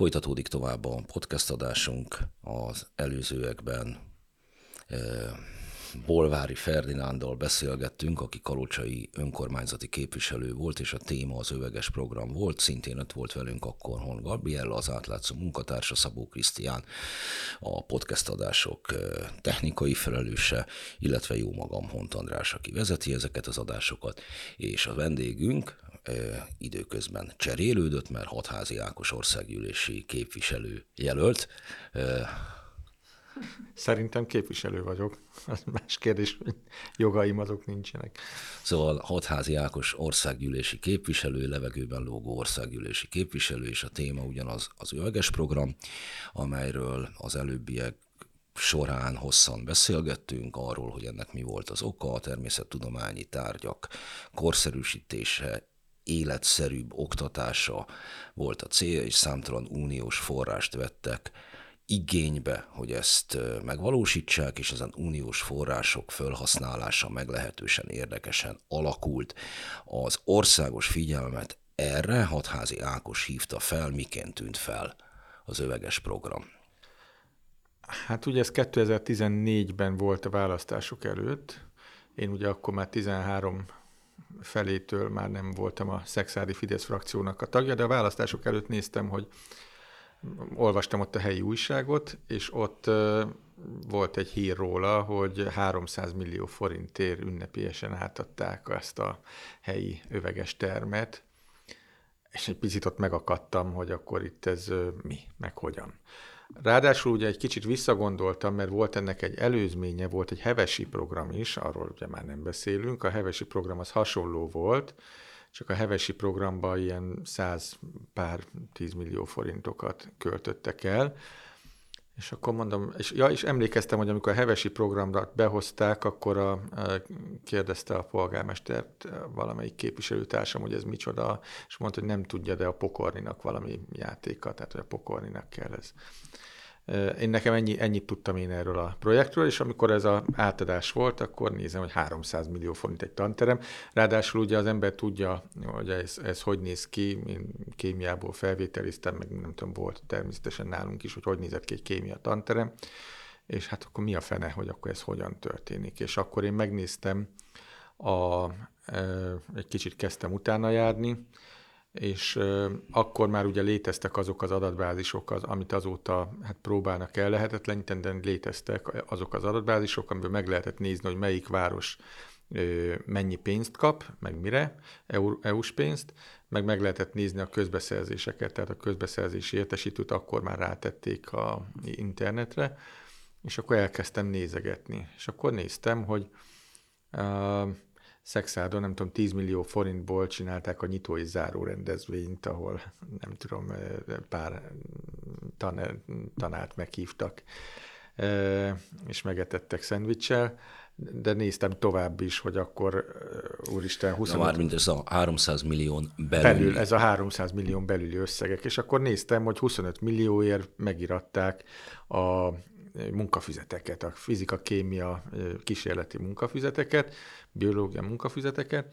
Folytatódik tovább a podcast adásunk az előzőekben. Bolvári Ferdinándal beszélgettünk, aki kalocsai önkormányzati képviselő volt, és a téma az öveges program volt. Szintén ott volt velünk akkor Hon Gabriella, az átlátszó munkatársa, Szabó Krisztián, a podcast adások technikai felelőse, illetve jó magam Hont András, aki vezeti ezeket az adásokat, és a vendégünk időközben cserélődött, mert hatházi Ákos országgyűlési képviselő jelölt. Szerintem képviselő vagyok. Az más kérdés, hogy jogaim azok nincsenek. Szóval Hatházi Ákos országgyűlési képviselő, levegőben lógó országgyűlési képviselő, és a téma ugyanaz az öveges program, amelyről az előbbiek során hosszan beszélgettünk arról, hogy ennek mi volt az oka, a természettudományi tárgyak korszerűsítése, életszerűbb oktatása volt a célja, és számtalan uniós forrást vettek igénybe, hogy ezt megvalósítsák, és ezen uniós források felhasználása meglehetősen érdekesen alakult. Az országos figyelmet erre Hatházi Ákos hívta fel, miként tűnt fel az öveges program. Hát ugye ez 2014-ben volt a választások előtt. Én ugye akkor már 13 felétől már nem voltam a Szexádi Fidesz frakciónak a tagja, de a választások előtt néztem, hogy olvastam ott a helyi újságot, és ott volt egy hír róla, hogy 300 millió forintért ünnepélyesen átadták ezt a helyi öveges termet, és egy picit ott megakadtam, hogy akkor itt ez mi, meg hogyan. Ráadásul ugye egy kicsit visszagondoltam, mert volt ennek egy előzménye, volt egy hevesi program is, arról ugye már nem beszélünk, a hevesi program az hasonló volt, csak a hevesi programba ilyen száz pár tízmillió forintokat költöttek el, és akkor mondom, és, ja, és emlékeztem, hogy amikor a hevesi programra behozták, akkor a, a, kérdezte a polgármestert valamelyik képviselőtársam, hogy ez micsoda, és mondta, hogy nem tudja, de a pokorninak valami játéka, tehát hogy a pokorninak kell ez. Én nekem ennyi, ennyit tudtam én erről a projektről, és amikor ez az átadás volt, akkor nézem, hogy 300 millió forint egy tanterem. Ráadásul ugye az ember tudja, hogy ez, ez hogy néz ki, én kémiából felvételiztem, meg nem tudom, volt természetesen nálunk is, hogy hogy nézett ki egy kémia tanterem, és hát akkor mi a fene, hogy akkor ez hogyan történik. És akkor én megnéztem, a, egy kicsit kezdtem utána járni, és akkor már ugye léteztek azok az adatbázisok, az, amit azóta hát próbálnak el lehetetleníteni, de léteztek azok az adatbázisok, amiből meg lehetett nézni, hogy melyik város mennyi pénzt kap, meg mire, EU-s pénzt, meg meg lehetett nézni a közbeszerzéseket, tehát a közbeszerzési értesítőt akkor már rátették a internetre, és akkor elkezdtem nézegetni. És akkor néztem, hogy uh, Szexádon, nem tudom, 10 millió forintból csinálták a nyitói záró rendezvényt, ahol nem tudom, pár tan, tanárt meghívtak, és megetettek szendvicsel, de néztem tovább is, hogy akkor, úristen, 25... Na már mint ez a 300 millió belül. belül. Ez a 300 millió belüli összegek, és akkor néztem, hogy 25 millióért megiratták a munkafüzeteket, a fizika, kémia kísérleti munkafüzeteket, biológia munkafüzeteket,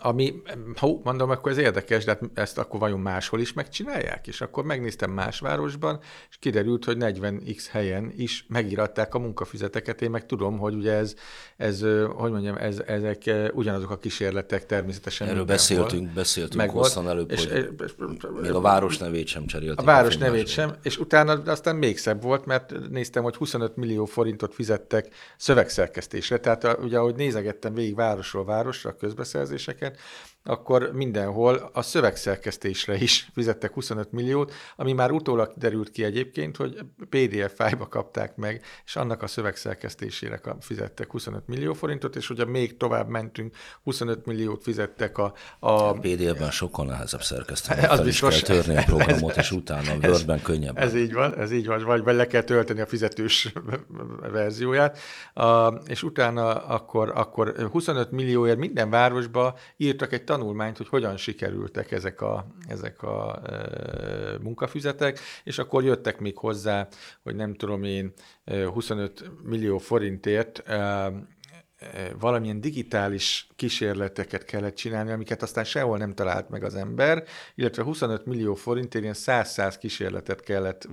ami, hú, mondom, akkor ez érdekes, de hát ezt akkor vajon máshol is megcsinálják? És akkor megnéztem más városban, és kiderült, hogy 40x helyen is megíratták a munkafizeteket. Én meg tudom, hogy ugye ez, ez hogy mondjam, ez, ezek ugyanazok a kísérletek természetesen. Erről beszéltünk, beszéltünk meg hosszan előbb, és, hogy és, még a város nevét sem cserélték. A város a nevét sem, és utána aztán még szebb volt, mert néztem, hogy 25 millió forintot fizettek szövegszerkesztésre. Tehát ugye, ahogy nézegettem végig városról városra a közbeszerzéseket, ezeket, akkor mindenhol a szövegszerkesztésre is fizettek 25 milliót, ami már utólag derült ki egyébként, hogy PDF fájba kapták meg, és annak a szövegszerkesztésére fizettek 25 millió forintot, és ugye még tovább mentünk, 25 milliót fizettek a... a, a PDF-ben sokkal nehezebb szerkeszteni. Az biztos. kell törni a programot, ez, és utána a Wordben könnyebb. Ez így van, ez így van, vagy, vagy le kell tölteni a fizetős verzióját, a, és utána akkor, akkor 25 millióért minden városba írtak egy tanulmányt, hogy hogyan sikerültek ezek a, ezek a e, munkafüzetek, és akkor jöttek még hozzá, hogy nem tudom én, 25 millió forintért e, valamilyen digitális kísérleteket kellett csinálni, amiket aztán sehol nem talált meg az ember, illetve 25 millió forintért ilyen 100-100 kísérletet kellett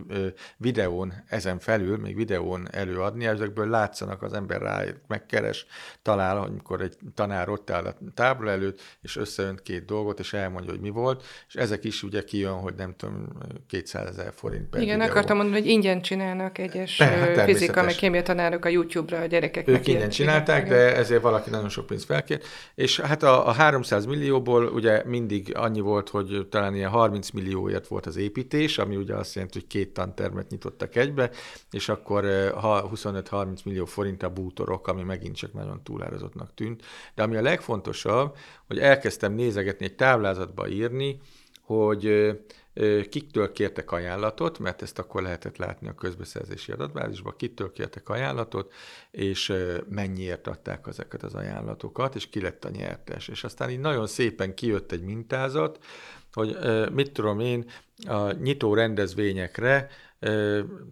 videón, ezen felül, még videón előadni, ezekből látszanak az ember rá, megkeres, talál, amikor egy tanár ott áll a tábla előtt, és összeönt két dolgot, és elmondja, hogy mi volt, és ezek is ugye kijön, hogy nem tudom, 200 ezer forint per Igen, videó. akartam mondani, hogy ingyen csinálnak egyes hát, fizika, meg kémia tanárok a YouTube-ra a gyerekeknek. Ők ingyen csinálták, de ezért valaki nagyon sok pénzt felkért. És hát a, a 300 millióból ugye mindig annyi volt, hogy talán ilyen 30 millióért volt az építés, ami ugye azt jelenti, hogy két tantermet nyitottak egybe, és akkor 25-30 millió forint a bútorok, ami megint csak nagyon túlárazottnak tűnt. De ami a legfontosabb, hogy elkezdtem nézegetni, egy táblázatba írni, hogy kiktől kértek ajánlatot, mert ezt akkor lehetett látni a közbeszerzési adatbázisban, kitől kértek ajánlatot, és mennyiért adták ezeket az ajánlatokat, és ki lett a nyertes. És aztán így nagyon szépen kijött egy mintázat, hogy mit tudom én, a nyitó rendezvényekre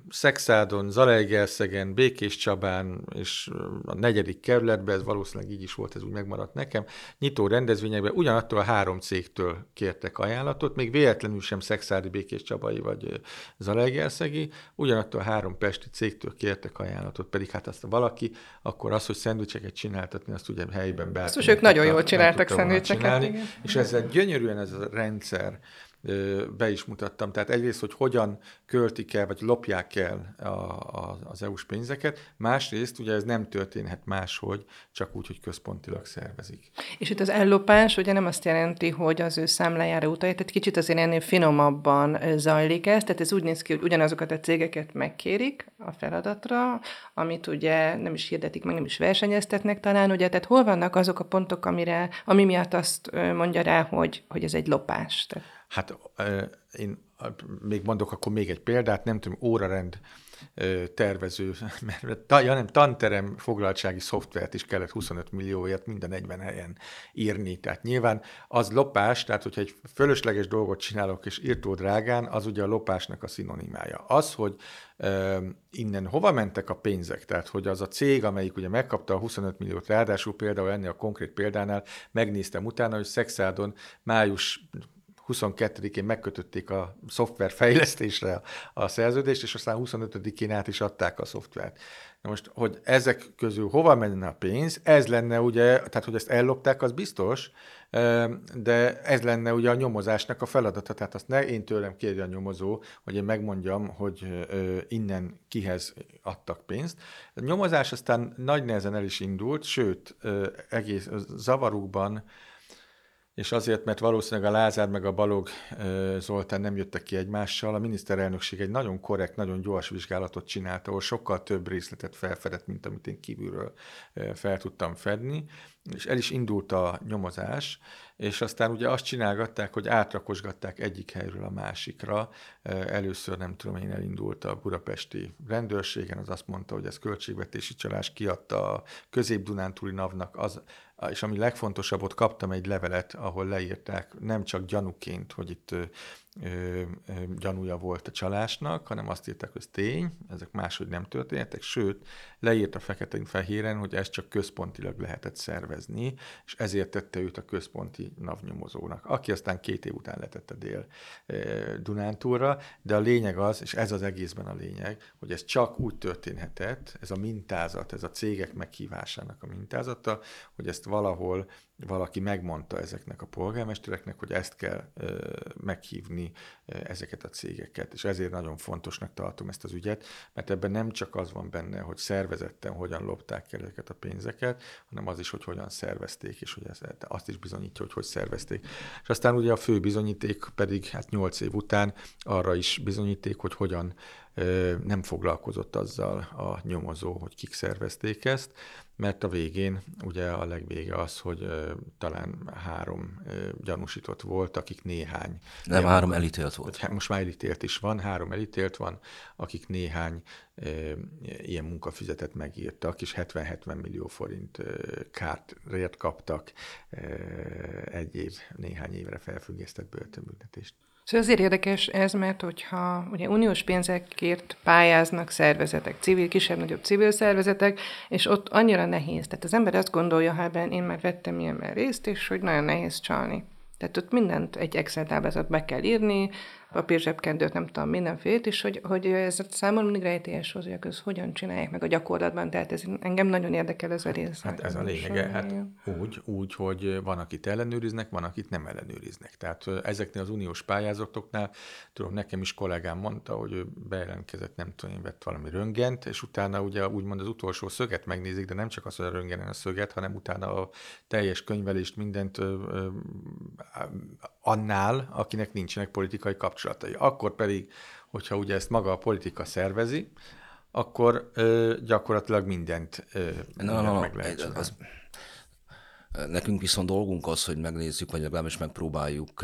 Szexádon, Zalaegerszegen, Békés Csabán és a negyedik kerületben, ez valószínűleg így is volt, ez úgy megmaradt nekem, nyitó rendezvényekben ugyanattól a három cégtől kértek ajánlatot, még véletlenül sem Szexádi, Békés Csabai vagy Zalaegerszegi, ugyanattól a három pesti cégtől kértek ajánlatot, pedig hát azt valaki, akkor az, hogy szendvicseket csináltatni, azt ugye helyben be. Azt ők nagyon jól csináltak szendvicseket. És ezzel gyönyörűen ez a rendszer be is mutattam. Tehát egyrészt, hogy hogyan költik el, vagy lopják el a, a, az EU-s pénzeket, másrészt ugye ez nem történhet máshogy, csak úgy, hogy központilag szervezik. És itt az ellopás ugye nem azt jelenti, hogy az ő számlájára utalja, tehát kicsit azért ennél finomabban zajlik ez, tehát ez úgy néz ki, hogy ugyanazokat a cégeket megkérik a feladatra, amit ugye nem is hirdetik, meg nem is versenyeztetnek talán, ugye, tehát hol vannak azok a pontok, amire, ami miatt azt mondja rá, hogy, hogy ez egy lopás? Tehát... Hát én még mondok akkor még egy példát, nem tudom, órarend tervező, mert ja nem, tanterem foglaltsági szoftvert is kellett 25 millióért minden 40 helyen írni. Tehát nyilván az lopás, tehát hogyha egy fölösleges dolgot csinálok és írtó drágán, az ugye a lopásnak a szinonimája. Az, hogy innen hova mentek a pénzek, tehát hogy az a cég, amelyik ugye megkapta a 25 milliót, ráadásul például ennél a konkrét példánál megnéztem utána, hogy Szexádon május 22-én megkötötték a szoftver fejlesztésre a szerződést, és aztán 25-én át is adták a szoftvert. Na most, hogy ezek közül hova menne a pénz, ez lenne ugye, tehát hogy ezt ellopták, az biztos, de ez lenne ugye a nyomozásnak a feladata, tehát azt ne én tőlem kérje a nyomozó, hogy én megmondjam, hogy innen kihez adtak pénzt. A nyomozás aztán nagy nehezen el is indult, sőt, egész zavarukban és azért, mert valószínűleg a Lázár meg a Balog Zoltán nem jöttek ki egymással, a miniszterelnökség egy nagyon korrekt, nagyon gyors vizsgálatot csinált, ahol sokkal több részletet felfedett, mint amit én kívülről fel tudtam fedni, és el is indult a nyomozás, és aztán ugye azt csinálgatták, hogy átrakosgatták egyik helyről a másikra. Először nem tudom én elindult a budapesti rendőrségen, az azt mondta, hogy ez költségvetési csalás, kiadta a közép-dunántúli navnak az és ami legfontosabb, ott kaptam egy levelet, ahol leírták nem csak gyanúként, hogy itt ö, ö, gyanúja volt a csalásnak, hanem azt írták, hogy ez tény, ezek máshogy nem történtek, sőt, leírta feketén-fehéren, hogy ezt csak központilag lehetett szervezni, és ezért tette őt a központi navnyomozónak, aki aztán két év után letette dél Dunántúlra, de a lényeg az, és ez az egészben a lényeg, hogy ez csak úgy történhetett, ez a mintázat, ez a cégek meghívásának a mintázata, hogy ezt valahol valaki megmondta ezeknek a polgármestereknek, hogy ezt kell ö, meghívni ö, ezeket a cégeket. És ezért nagyon fontosnak tartom ezt az ügyet, mert ebben nem csak az van benne, hogy szervezetten hogyan lopták el ezeket a pénzeket, hanem az is, hogy hogyan szervezték, és hogy ez, azt is bizonyítja, hogy hogy szervezték. És aztán ugye a fő bizonyíték pedig hát nyolc év után arra is bizonyíték, hogy hogyan nem foglalkozott azzal a nyomozó, hogy kik szervezték ezt, mert a végén, ugye a legvége az, hogy talán három gyanúsított volt, akik néhány... Nem, ilyen, három elítélt volt. Hát most már elítélt is van, három elítélt van, akik néhány ilyen munkafizetet megírtak, és 70-70 millió forint kártért kaptak egy év, néhány évre felfüggesztett börtönbüntetést. Szóval azért érdekes ez, mert hogyha ugye uniós pénzekért pályáznak szervezetek, civil, kisebb-nagyobb civil szervezetek, és ott annyira nehéz. Tehát az ember azt gondolja, ha ebben én már vettem ilyenben részt, és hogy nagyon nehéz csalni. Tehát ott mindent egy Excel táblázat be kell írni, papírzsebkendőt, nem tudom, mindenfélét, és hogy, hogy ez számomra mindig rejtélyes, hogy ez hogyan csinálják meg a gyakorlatban, tehát ez engem nagyon érdekel ez a rész. Hát ez a lényege, hát úgy, úgy, hogy van, akit ellenőriznek, van, akit nem ellenőriznek. Tehát ezeknél az uniós pályázatoknál, tudom, nekem is kollégám mondta, hogy ő bejelentkezett, nem tudom, én vett valami röngent, és utána ugye úgymond az utolsó szöget megnézik, de nem csak az, hogy a röngenen a szöget, hanem utána a teljes könyvelést, mindent ö, ö, annál, akinek nincsenek politikai kapcsolatai. Akkor pedig, hogyha ugye ezt maga a politika szervezi, akkor ö, gyakorlatilag mindent, ö, no, no, no, meg lehet az, Nekünk viszont dolgunk az, hogy megnézzük, vagy legalábbis megpróbáljuk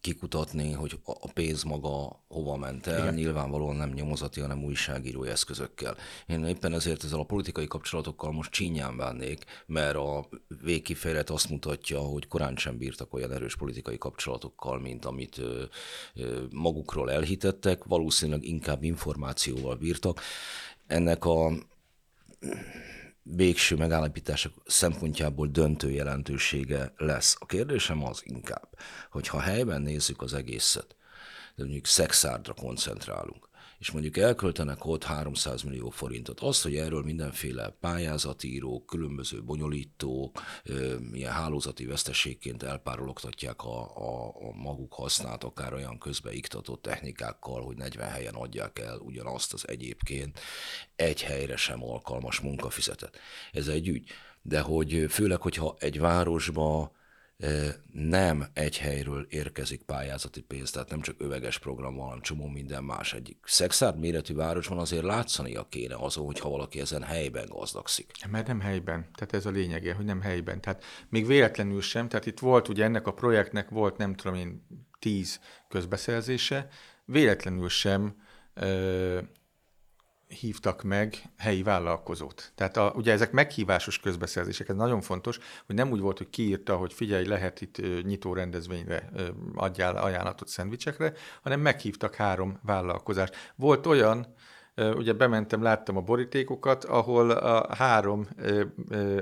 kikutatni, hogy a pénz maga hova ment el, Igen. nyilvánvalóan nem nyomozati, hanem újságírói eszközökkel. Én éppen ezért ezzel a politikai kapcsolatokkal most csínyán bánnék, mert a végkifejlet azt mutatja, hogy korán sem bírtak olyan erős politikai kapcsolatokkal, mint amit magukról elhitettek, valószínűleg inkább információval bírtak. Ennek a végső megállapítások szempontjából döntő jelentősége lesz. A kérdésem az inkább, hogy ha helyben nézzük az egészet, de mondjuk szexárdra koncentrálunk, és mondjuk elköltenek ott 300 millió forintot. Az, hogy erről mindenféle pályázatírók, különböző bonyolítók, ilyen hálózati veszteségként elpárologtatják a, a, a maguk használt, akár olyan közbeiktatott technikákkal, hogy 40 helyen adják el ugyanazt az egyébként egy helyre sem alkalmas munkafizetet. Ez egy ügy. De hogy főleg, hogyha egy városba nem egy helyről érkezik pályázati pénz, tehát nem csak öveges program van, csomó minden más. Egy szexárd méretű városban azért látszania kéne azon, hogyha valaki ezen helyben gazdagszik. Mert nem helyben, tehát ez a lényege, hogy nem helyben. Tehát még véletlenül sem, tehát itt volt ugye ennek a projektnek volt nem tudom én tíz közbeszerzése, véletlenül sem hívtak meg helyi vállalkozót. Tehát a, ugye ezek meghívásos közbeszerzések, ez nagyon fontos, hogy nem úgy volt, hogy kiírta, hogy figyelj, lehet itt nyitó rendezvényre adjál ajánlatot szendvicsekre, hanem meghívtak három vállalkozást. Volt olyan, ugye bementem, láttam a borítékokat, ahol a három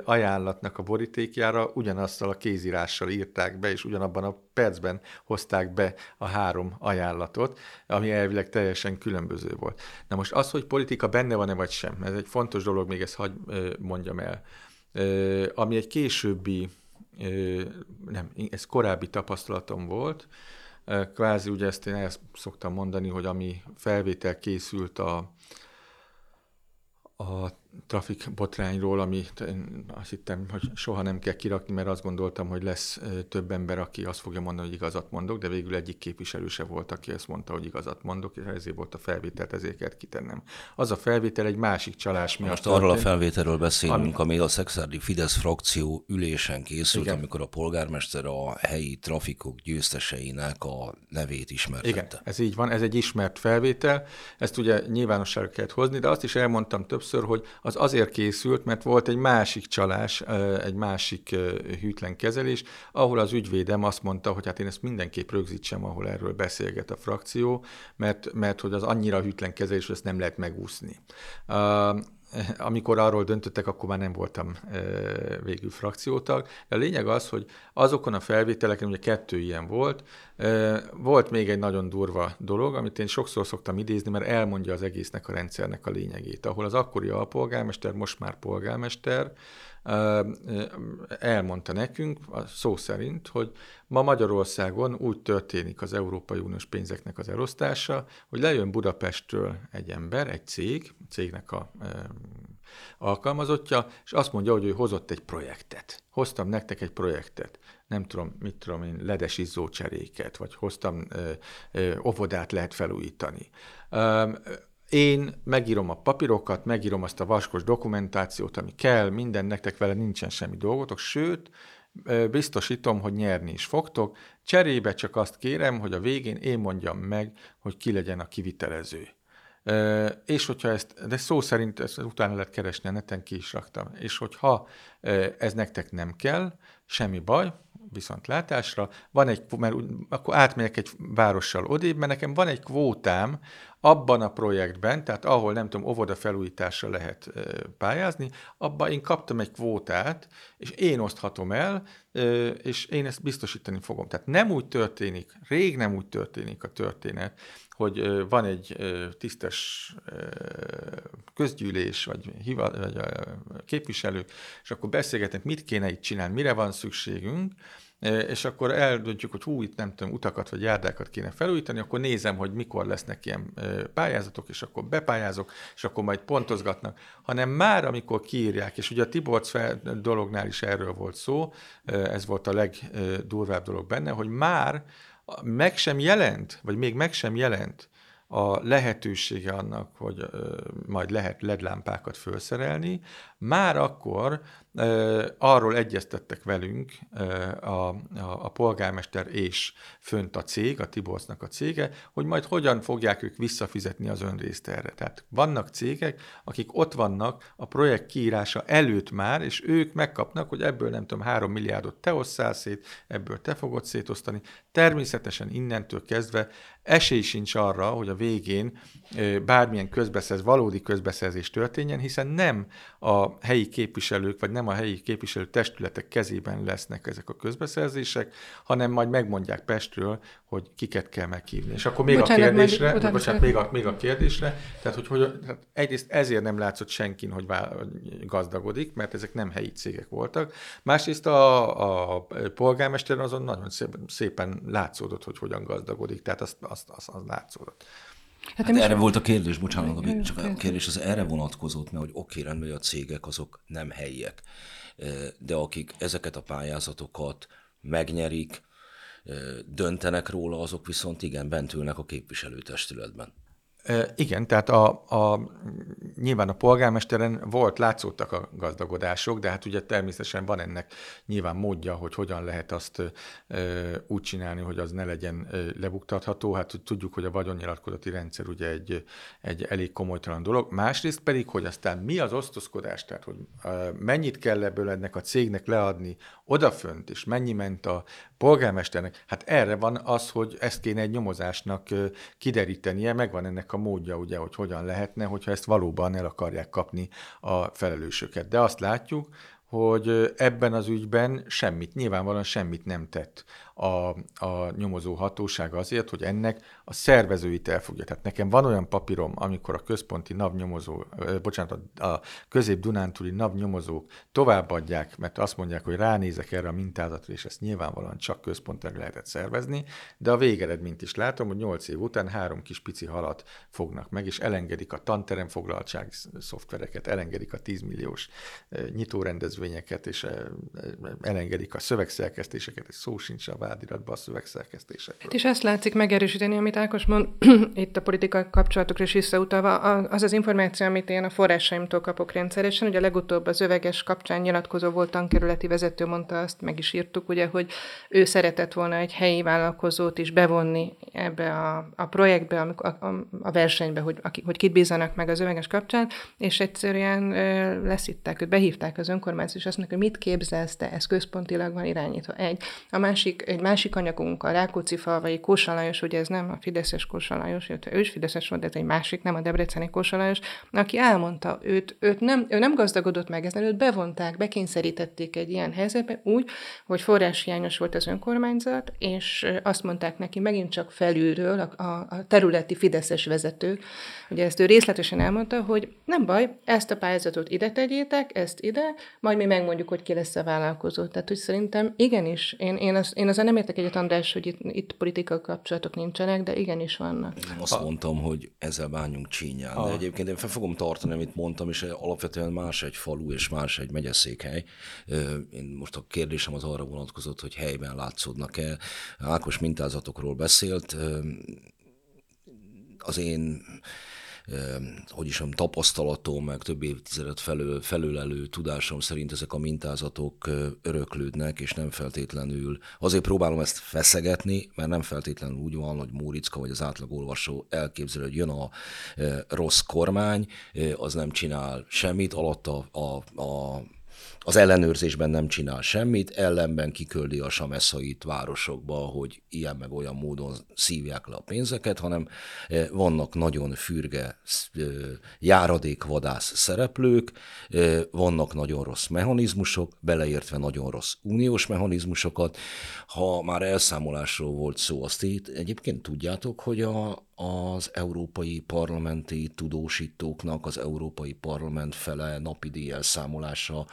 ajánlatnak a borítékjára ugyanazzal a kézírással írták be, és ugyanabban a percben hozták be a három ajánlatot, ami elvileg teljesen különböző volt. Na most az, hogy politika benne van-e vagy sem, ez egy fontos dolog, még ezt hagy mondjam el. Ami egy későbbi, nem, ez korábbi tapasztalatom volt, Kvázi ugye ezt én el szoktam mondani, hogy ami felvétel készült a, a trafik botrányról, amit én azt hittem, hogy soha nem kell kirakni, mert azt gondoltam, hogy lesz több ember, aki azt fogja mondani, hogy igazat mondok, de végül egyik képviselő se volt, aki ezt mondta, hogy igazat mondok, és ezért volt a felvételt, ezért kellett kitennem. Az a felvétel egy másik csalás miatt. Most arról a felvételről beszélünk, ami, ami a Szexárdi Fidesz frakció ülésen készült, Igen. amikor a polgármester a helyi trafikok győzteseinek a nevét ismertette. Igen, ez így van, ez egy ismert felvétel, ezt ugye nyilvánosságra kellett hozni, de azt is elmondtam többször, hogy az azért készült, mert volt egy másik csalás, egy másik hűtlen kezelés, ahol az ügyvédem azt mondta, hogy hát én ezt mindenképp rögzítsem, ahol erről beszélget a frakció, mert, mert hogy az annyira hűtlen kezelés, hogy ezt nem lehet megúszni amikor arról döntöttek, akkor már nem voltam végül frakciótag. De a lényeg az, hogy azokon a felvételeken, ugye kettő ilyen volt, volt még egy nagyon durva dolog, amit én sokszor szoktam idézni, mert elmondja az egésznek a rendszernek a lényegét, ahol az akkori alpolgármester, most már polgármester, elmondta nekünk, a szó szerint, hogy ma Magyarországon úgy történik az Európai Uniós pénzeknek az elosztása, hogy lejön Budapestről egy ember, egy cég, cégnek a alkalmazottja, és azt mondja, hogy ő hozott egy projektet. Hoztam nektek egy projektet. Nem tudom, mit tudom én, ledes izzócseréket, vagy hoztam ö, ö, óvodát lehet felújítani. Ö, én megírom a papírokat, megírom azt a vaskos dokumentációt, ami kell, minden nektek vele nincsen semmi dolgotok, sőt, biztosítom, hogy nyerni is fogtok, cserébe csak azt kérem, hogy a végén én mondjam meg, hogy ki legyen a kivitelező. És hogyha ezt, de szó szerint ezt utána lehet keresni, a neten ki is raktam, és hogyha ez nektek nem kell, semmi baj, viszontlátásra, van egy, mert akkor átmegyek egy várossal odébb, mert nekem van egy kvótám abban a projektben, tehát ahol nem tudom, óvoda felújításra lehet pályázni, abban én kaptam egy kvótát, és én oszthatom el, és én ezt biztosítani fogom. Tehát nem úgy történik, rég nem úgy történik a történet, hogy van egy tisztes közgyűlés, vagy, hiva, vagy képviselő, és akkor beszélgetnek, mit kéne itt csinálni, mire van szükségünk, és akkor eldöntjük, hogy hú, itt nem tudom, utakat vagy járdákat kéne felújítani, akkor nézem, hogy mikor lesznek ilyen pályázatok, és akkor bepályázok, és akkor majd pontozgatnak, hanem már amikor kiírják, és ugye a Tiborc dolognál is erről volt szó, ez volt a legdurvább dolog benne, hogy már meg sem jelent, vagy még meg sem jelent a lehetősége annak, hogy majd lehet ledlámpákat felszerelni, már akkor arról egyeztettek velünk a, a, a polgármester és fönt a cég, a Tiborcnak a cége, hogy majd hogyan fogják ők visszafizetni az önrészt erre. Tehát vannak cégek, akik ott vannak a projekt kiírása előtt már, és ők megkapnak, hogy ebből nem tudom, három milliárdot te osszál szét, ebből te fogod szétosztani. Természetesen innentől kezdve esély sincs arra, hogy a végén bármilyen közbeszerz, valódi közbeszerzés történjen, hiszen nem a helyi képviselők, vagy nem a helyi képviselő testületek kezében lesznek ezek a közbeszerzések, hanem majd megmondják Pestről, hogy kiket kell meghívni. És akkor még bocsánat, a kérdésre, majd, bocsánat, még a, még a kérdésre, tehát hogy, hogy tehát egyrészt ezért nem látszott senkin, hogy gazdagodik, mert ezek nem helyi cégek voltak. Másrészt a, a polgármester azon nagyon szépen, szépen látszódott, hogy hogyan gazdagodik, tehát azt, azt, azt, azt látszódott. Hát, hát erre is... volt a kérdés, bocsánat, a, csak a kérdés az erre vonatkozott, mert hogy oké, rendben, hogy a cégek azok nem helyiek, de akik ezeket a pályázatokat megnyerik, döntenek róla, azok viszont igen, bent ülnek a képviselőtestületben. Igen, tehát a, a, nyilván a polgármesteren volt, látszottak a gazdagodások, de hát ugye természetesen van ennek nyilván módja, hogy hogyan lehet azt ö, úgy csinálni, hogy az ne legyen ö, lebuktatható. Hát tudjuk, hogy a vagyonnyilatkozati rendszer ugye egy, egy elég komolytalan dolog. Másrészt pedig, hogy aztán mi az osztozkodás, tehát hogy ö, mennyit kell ebből ennek a cégnek leadni odafönt, és mennyi ment a polgármesternek, hát erre van az, hogy ezt kéne egy nyomozásnak kiderítenie, megvan ennek a módja, ugye, hogy hogyan lehetne, hogyha ezt valóban el akarják kapni a felelősöket. De azt látjuk, hogy ebben az ügyben semmit, nyilvánvalóan semmit nem tett a, a nyomozó hatóság azért, hogy ennek a szervezőit elfogja. Tehát nekem van olyan papírom, amikor a központi NAV bocsánat, a közép-dunántúli NAV nyomozók továbbadják, mert azt mondják, hogy ránézek erre a mintázatra, és ezt nyilvánvalóan csak központilag lehetett szervezni, de a végeredményt is látom, hogy 8 év után három kis pici halat fognak meg, és elengedik a tanterem foglaltság szoftvereket, elengedik a 10 milliós nyitórendezvényeket, és elengedik a szövegszerkesztéseket, és szó sincs a vádiratban a szövegszerkesztésekről. És ezt látszik megerősíteni, amit Ákos mond, itt a politikai kapcsolatokra is visszautalva, az az információ, amit én a forrásaimtól kapok rendszeresen, ugye legutóbb az öveges kapcsán nyilatkozó volt tankerületi vezető, mondta azt, meg is írtuk, ugye, hogy ő szeretett volna egy helyi vállalkozót is bevonni ebbe a, a projektbe, a, a, a versenybe, hogy, hogy kit bízanak meg az öveges kapcsán, és egyszerűen leszitták őt, behívták az önkormányzat, és azt mondják, hogy mit képzelsz te, ez központilag van irányítva. Egy. A másik, egy másik anyagunk, a Rákóczi falvai Kósa Lajos, ugye ez nem a Fideszes Kósa Lajos, illetve ő is Fideszes volt, de ez egy másik, nem a Debreceni Kósa Lajos, aki elmondta, őt, őt nem, ő nem gazdagodott meg ezen, őt bevonták, bekényszerítették egy ilyen helyzetbe úgy, hogy forráshiányos volt az önkormányzat, és azt mondták neki megint csak felülről a, a, a területi Fideszes vezetők, ugye ezt ő részletesen elmondta, hogy nem baj, ezt a pályázatot ide tegyétek, ezt ide, majd mi megmondjuk, hogy ki lesz a vállalkozó. Tehát, hogy szerintem igenis, én, én, az, én azon nem értek egyet, András, hogy itt, itt politikai kapcsolatok nincsenek, de igenis vannak. Én azt a... mondtam, hogy ezzel bánjunk csínyán. A... De egyébként én fel fogom tartani, amit mondtam, és alapvetően más egy falu és más egy megyeszékhely. Én most a kérdésem az arra vonatkozott, hogy helyben látszódnak-e. Ákos mintázatokról beszélt. Az én hogy is tapasztalatom, meg több évtizedet felől, felülelő tudásom szerint ezek a mintázatok öröklődnek, és nem feltétlenül, azért próbálom ezt feszegetni, mert nem feltétlenül úgy van, hogy Móriczka vagy az átlagolvasó elképzel, hogy jön a rossz kormány, az nem csinál semmit, alatta a, a, a az ellenőrzésben nem csinál semmit, ellenben kiküldi a sameszait városokba, hogy ilyen meg olyan módon szívják le a pénzeket, hanem vannak nagyon fürge járadékvadász szereplők, vannak nagyon rossz mechanizmusok, beleértve nagyon rossz uniós mechanizmusokat. Ha már elszámolásról volt szó, azt itt egyébként tudjátok, hogy a, az európai parlamenti tudósítóknak az európai parlament fele napi díj elszámolása,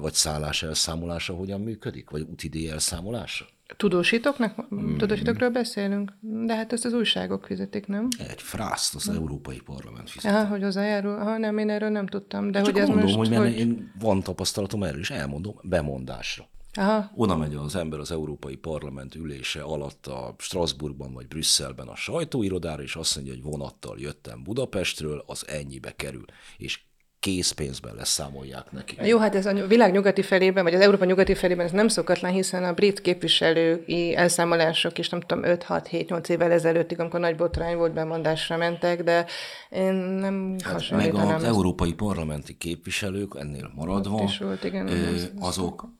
vagy szállás elszámolása hogyan működik? Vagy úti díj elszámolása? Tudósítóknak? Hmm. Tudósítókról beszélünk? De hát ezt az újságok fizetik, nem? Egy frászt az Európai Parlament fizet. Aha, hogy hozzájárul. Ha nem, én erről nem tudtam. De Csak hogy ez mondom, most, hogy, hogy... én van tapasztalatom erről, és elmondom, bemondásra. Aha. Oda megy az ember az Európai Parlament ülése alatt a Strasbourgban vagy Brüsszelben a sajtóirodára, és azt mondja, hogy vonattal jöttem Budapestről, az ennyibe kerül. És készpénzben leszámolják neki. Jó, hát ez a világ nyugati felében, vagy az Európa nyugati felében ez nem szokatlan, hiszen a brit képviselői elszámolások is nem tudom, 5-6-7-8 évvel ezelőttig, amikor nagy botrány volt, bemondásra mentek, de én nem hát Meg az ezt. európai parlamenti képviselők ennél maradva, volt, igen, azok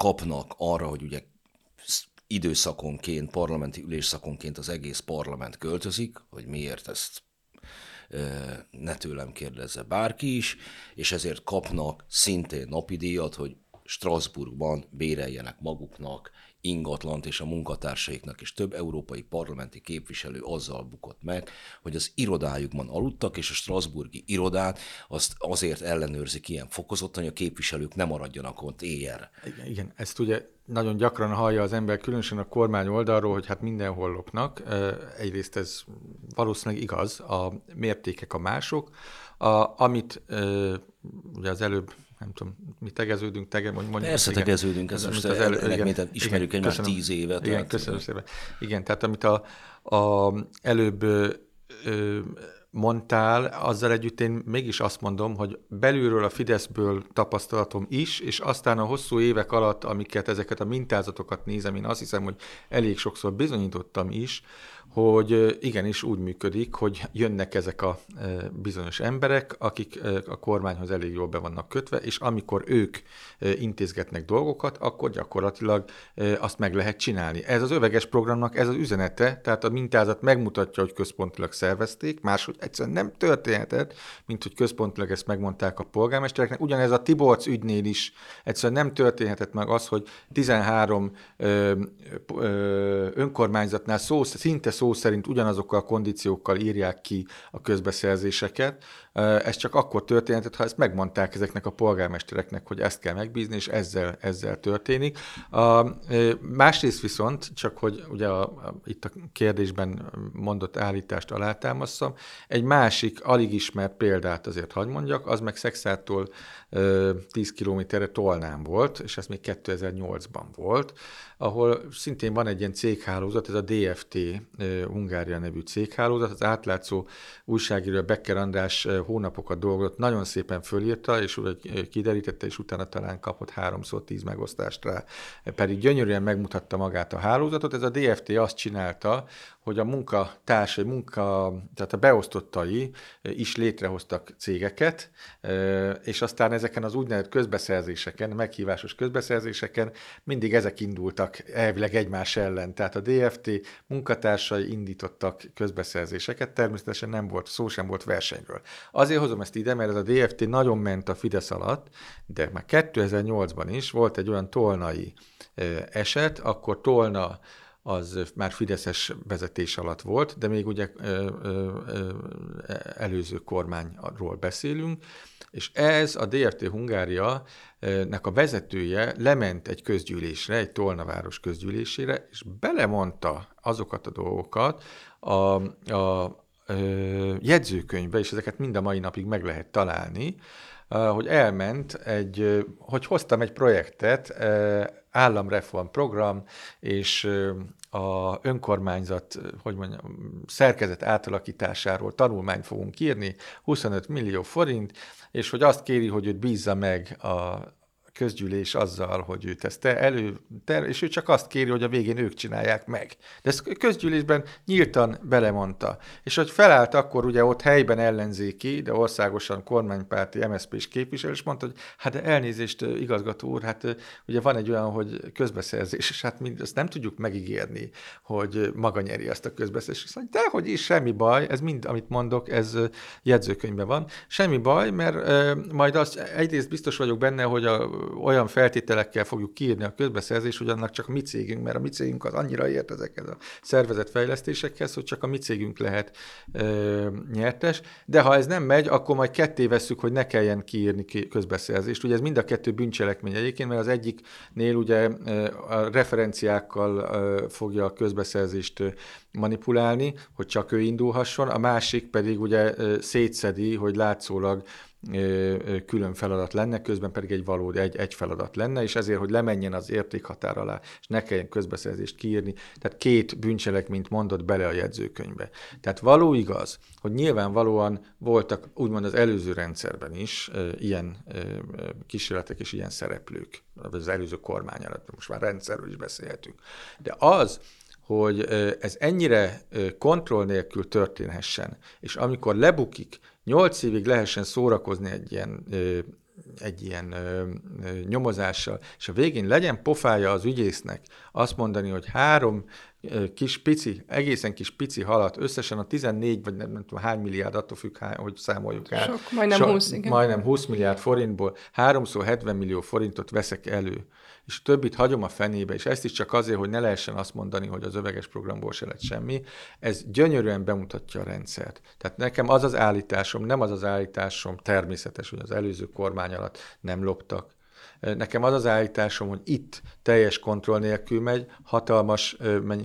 kapnak arra, hogy ugye időszakonként, parlamenti ülésszakonként az egész parlament költözik, hogy miért ezt ne tőlem kérdezze bárki is, és ezért kapnak szintén napi díjat, hogy Strasbourgban béreljenek maguknak ingatlant és a munkatársaiknak, és több európai parlamenti képviselő azzal bukott meg, hogy az irodájukban aludtak, és a Strasburgi irodát azt azért ellenőrzik ilyen fokozottan, hogy a képviselők nem maradjanak ott éjjelre. Igen, igen, ezt ugye nagyon gyakran hallja az ember, különösen a kormány oldalról, hogy hát mindenhol lopnak. Egyrészt ez valószínűleg igaz, a mértékek a mások. A, amit ugye az előbb nem tudom, mi tegeződünk, tege, mondjuk. Persze igen, tegeződünk, ez most az elő, igen, ismerjük igen, egymást tíz évet. Igen, köszönöm szépen. Igen, tehát amit a, a előbb ö, mondtál, azzal együtt én mégis azt mondom, hogy belülről a Fideszből tapasztalatom is, és aztán a hosszú évek alatt, amiket ezeket a mintázatokat nézem, én azt hiszem, hogy elég sokszor bizonyítottam is, hogy igenis úgy működik, hogy jönnek ezek a bizonyos emberek, akik a kormányhoz elég jól be vannak kötve, és amikor ők intézgetnek dolgokat, akkor gyakorlatilag azt meg lehet csinálni. Ez az öveges programnak ez az üzenete, tehát a mintázat megmutatja, hogy központilag szervezték, máshogy egyszerűen nem történhetett, mint hogy központilag ezt megmondták a polgármestereknek. Ugyanez a Tiborcs ügynél is egyszerűen nem történhetett meg az, hogy 13 ö, ö, önkormányzatnál szó, szinte szó szerint ugyanazokkal a kondíciókkal írják ki a közbeszerzéseket. Ez csak akkor történhetett, ha ezt megmondták ezeknek a polgármestereknek, hogy ezt kell megbízni, és ezzel, ezzel történik. A, másrészt viszont, csak hogy ugye a, itt a kérdésben mondott állítást alátámasztam, egy másik, alig ismert példát azért hagy mondjak, az meg Szexától 10 kilométerre Tolnán volt, és ez még 2008-ban volt, ahol szintén van egy ilyen céghálózat, ez a DFT Hungária nevű céghálózat, az átlátszó újságíró Becker András hónapokat dolgozott, nagyon szépen fölírta, és úgy kiderítette, és utána talán kapott háromszor tíz megosztást rá. Pedig gyönyörűen megmutatta magát a hálózatot. Ez a DFT azt csinálta, hogy a munkatársai, munka, tehát a beosztottai is létrehoztak cégeket, és aztán ezeken az úgynevezett közbeszerzéseken, meghívásos közbeszerzéseken mindig ezek indultak elvileg egymás ellen. Tehát a DFT munkatársai indítottak közbeszerzéseket, természetesen nem volt, szó sem volt versenyről. Azért hozom ezt ide, mert ez a DFT nagyon ment a Fidesz alatt, de már 2008-ban is volt egy olyan tolnai eset, akkor Tolna az már Fideszes vezetés alatt volt, de még ugye ö, ö, ö, előző kormányról beszélünk, és ez a DFT Hungária nek a vezetője lement egy közgyűlésre, egy Tolnaváros közgyűlésére, és belemondta azokat a dolgokat a, a jegyzőkönyvbe, és ezeket mind a mai napig meg lehet találni, hogy elment egy, hogy hoztam egy projektet, államreform program, és a önkormányzat, hogy mondjam, szerkezet átalakításáról tanulmányt fogunk írni, 25 millió forint, és hogy azt kéri, hogy őt bízza meg a közgyűlés azzal, hogy őt ezt te elő, te, és ő csak azt kéri, hogy a végén ők csinálják meg. De ezt közgyűlésben nyíltan belemondta. És hogy felállt akkor ugye ott helyben ellenzéki, de országosan kormánypárti MSZP is képviselő, és mondta, hogy hát de elnézést, igazgató úr, hát ugye van egy olyan, hogy közbeszerzés, és hát mind, ezt nem tudjuk megígérni, hogy maga nyeri azt a közbeszerzést. Azt mondja, dehogy is, semmi baj, ez mind, amit mondok, ez jegyzőkönyvben van. Semmi baj, mert majd azt egyrészt biztos vagyok benne, hogy a olyan feltételekkel fogjuk kiírni a közbeszerzés, hogy annak csak a mi cégünk, mert a mi cégünk az annyira ért ezekhez a szervezett fejlesztésekhez, hogy csak a mi cégünk lehet ö, nyertes. De ha ez nem megy, akkor majd ketté veszük, hogy ne kelljen kiírni közbeszerzést. Ugye ez mind a kettő bűncselekmény egyébként, mert az egyiknél ugye a referenciákkal fogja a közbeszerzést manipulálni, hogy csak ő indulhasson, a másik pedig ugye szétszedi, hogy látszólag külön feladat lenne, közben pedig egy valódi egy, egy feladat lenne, és ezért, hogy lemenjen az értékhatár alá, és ne kelljen közbeszerzést kiírni, tehát két bűncselekményt mondott bele a jegyzőkönyvbe. Tehát való igaz, hogy nyilvánvalóan voltak úgymond az előző rendszerben is ilyen kísérletek és ilyen szereplők, az előző kormány alatt, most már rendszerről is beszélhetünk. De az, hogy ez ennyire kontroll nélkül történhessen, és amikor lebukik, nyolc évig lehessen szórakozni egy ilyen, egy ilyen nyomozással, és a végén legyen pofája az ügyésznek azt mondani, hogy három kis pici, egészen kis pici halat, összesen a 14 vagy nem, nem tudom hány milliárd, attól függ, hogy számoljuk át. Sok, majdnem so, 20, igen. Majdnem 20 milliárd forintból, háromszor 70 millió forintot veszek elő és többit hagyom a fenébe, és ezt is csak azért, hogy ne lehessen azt mondani, hogy az öveges programból se lett semmi, ez gyönyörűen bemutatja a rendszert. Tehát nekem az az állításom, nem az az állításom természetes, hogy az előző kormány alatt nem loptak, Nekem az az állításom, hogy itt teljes kontroll nélkül megy, hatalmas,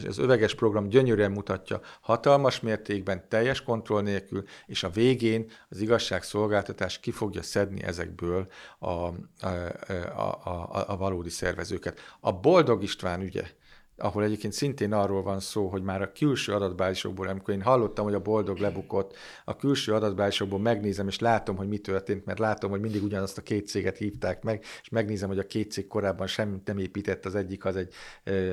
az öveges program gyönyörűen mutatja, hatalmas mértékben, teljes kontroll nélkül, és a végén az igazságszolgáltatás ki fogja szedni ezekből a, a, a, a, a valódi szervezőket. A Boldog István ügye, ahol egyébként szintén arról van szó, hogy már a külső adatbázisokból, amikor én hallottam, hogy a boldog lebukott, a külső adatbázisokból megnézem, és látom, hogy mi történt, mert látom, hogy mindig ugyanazt a két céget hívták meg, és megnézem, hogy a két cég korábban semmit nem épített, az egyik az egy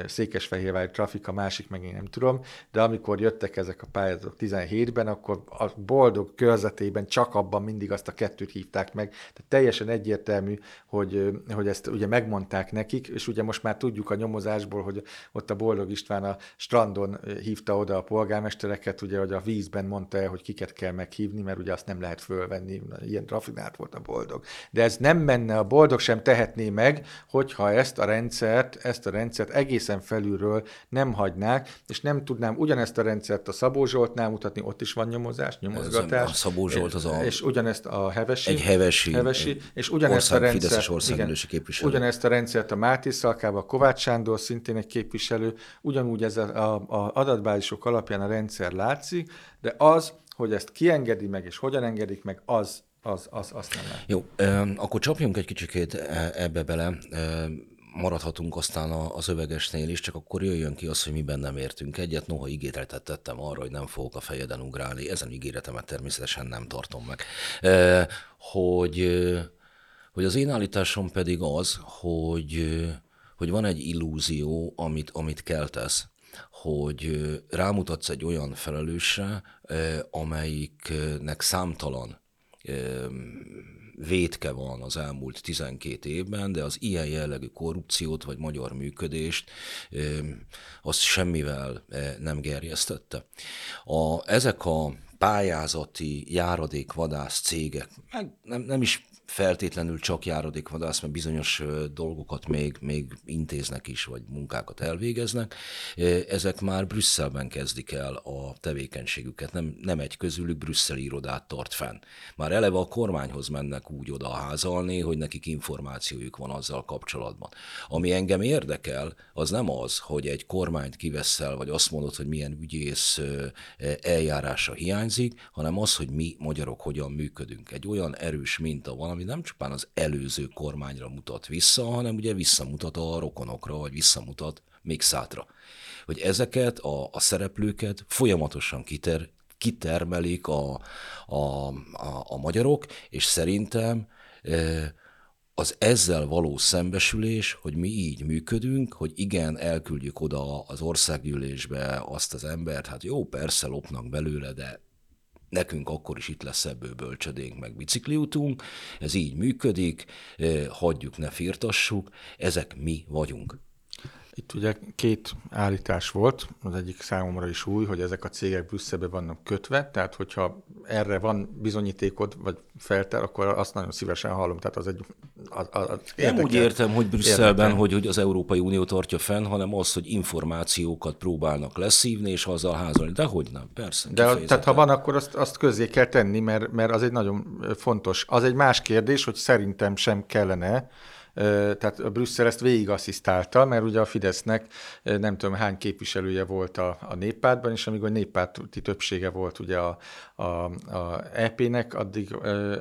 Székesfehérvári trafik, a másik meg én nem tudom, de amikor jöttek ezek a pályázatok 17-ben, akkor a boldog körzetében csak abban mindig azt a kettőt hívták meg, tehát teljesen egyértelmű, hogy, hogy ezt ugye megmondták nekik, és ugye most már tudjuk a nyomozásból, hogy ott a Boldog István a strandon hívta oda a polgármestereket, ugye, hogy a vízben mondta el, hogy kiket kell meghívni, mert ugye azt nem lehet fölvenni, ilyen rafinált volt a Boldog. De ez nem menne, a Boldog sem tehetné meg, hogyha ezt a rendszert, ezt a rendszert egészen felülről nem hagynák, és nem tudnám ugyanezt a rendszert a Szabó Zsoltnál mutatni, ott is van nyomozás, nyomozgatás. a Szabó Zsolt az a... És ugyanezt a Hevesi. Egy Hevesi. hevesi és ugyanezt ország, a rendszert, igen, képviselő. ugyanezt a rendszert a Máté Szalkába, Kovács Sándor szintén egy képviselő, képviselő, ugyanúgy ez a, a adatbázisok alapján a rendszer látszik, de az, hogy ezt kiengedi meg, és hogyan engedik meg, az, az, az azt nem lehet. Jó, akkor csapjunk egy kicsikét e, ebbe bele maradhatunk aztán az övegesnél is, csak akkor jöjjön ki az, hogy miben nem értünk egyet. Noha ígéretet tettem arra, hogy nem fogok a fejeden ugrálni, ezen ígéretemet természetesen nem tartom meg. Hogy, hogy az én állításom pedig az, hogy hogy van egy illúzió, amit, amit keltesz, hogy rámutatsz egy olyan felelősre, amelyiknek számtalan vétke van az elmúlt 12 évben, de az ilyen jellegű korrupciót vagy magyar működést azt semmivel nem gerjesztette. A, ezek a pályázati járadékvadász cégek, meg nem, nem is feltétlenül csak járadékvadász, mert bizonyos dolgokat még, még intéznek is, vagy munkákat elvégeznek. Ezek már Brüsszelben kezdik el a tevékenységüket, nem, nem egy közülük brüsszeli irodát tart fenn. Már eleve a kormányhoz mennek úgy oda házalni, hogy nekik információjuk van azzal kapcsolatban. Ami engem érdekel, az nem az, hogy egy kormányt kiveszel, vagy azt mondod, hogy milyen ügyész eljárása hiányzik, hanem az, hogy mi magyarok hogyan működünk. Egy olyan erős minta van, ami nem csupán az előző kormányra mutat vissza, hanem ugye visszamutat a rokonokra, vagy visszamutat még szátra. Hogy ezeket a, a szereplőket folyamatosan kiter, kitermelik a, a, a, a magyarok, és szerintem e, az ezzel való szembesülés, hogy mi így működünk, hogy igen, elküldjük oda az országgyűlésbe azt az embert, hát jó, persze lopnak belőle, de nekünk akkor is itt lesz ebből bölcsödénk, meg bicikliutunk, ez így működik, hagyjuk, ne firtassuk, ezek mi vagyunk. Itt ugye két állítás volt, az egyik számomra is új, hogy ezek a cégek Brüsszelbe vannak kötve, tehát hogyha erre van bizonyítékod, vagy felter, akkor azt nagyon szívesen hallom. Tehát az egy az, az Nem úgy értem, hogy Brüsszelben, hogy, hogy az Európai Unió tartja fenn, hanem az, hogy információkat próbálnak leszívni, és azzal házolni. De hogy nem, persze. De tehát ha van, akkor azt, azt közzé kell tenni, mert, mert az egy nagyon fontos. Az egy más kérdés, hogy szerintem sem kellene tehát a Brüsszel ezt végig asszisztálta, mert ugye a Fidesznek nem tudom hány képviselője volt a, a néppártban, és amíg a néppárti többsége volt ugye a, a, a EP-nek, addig,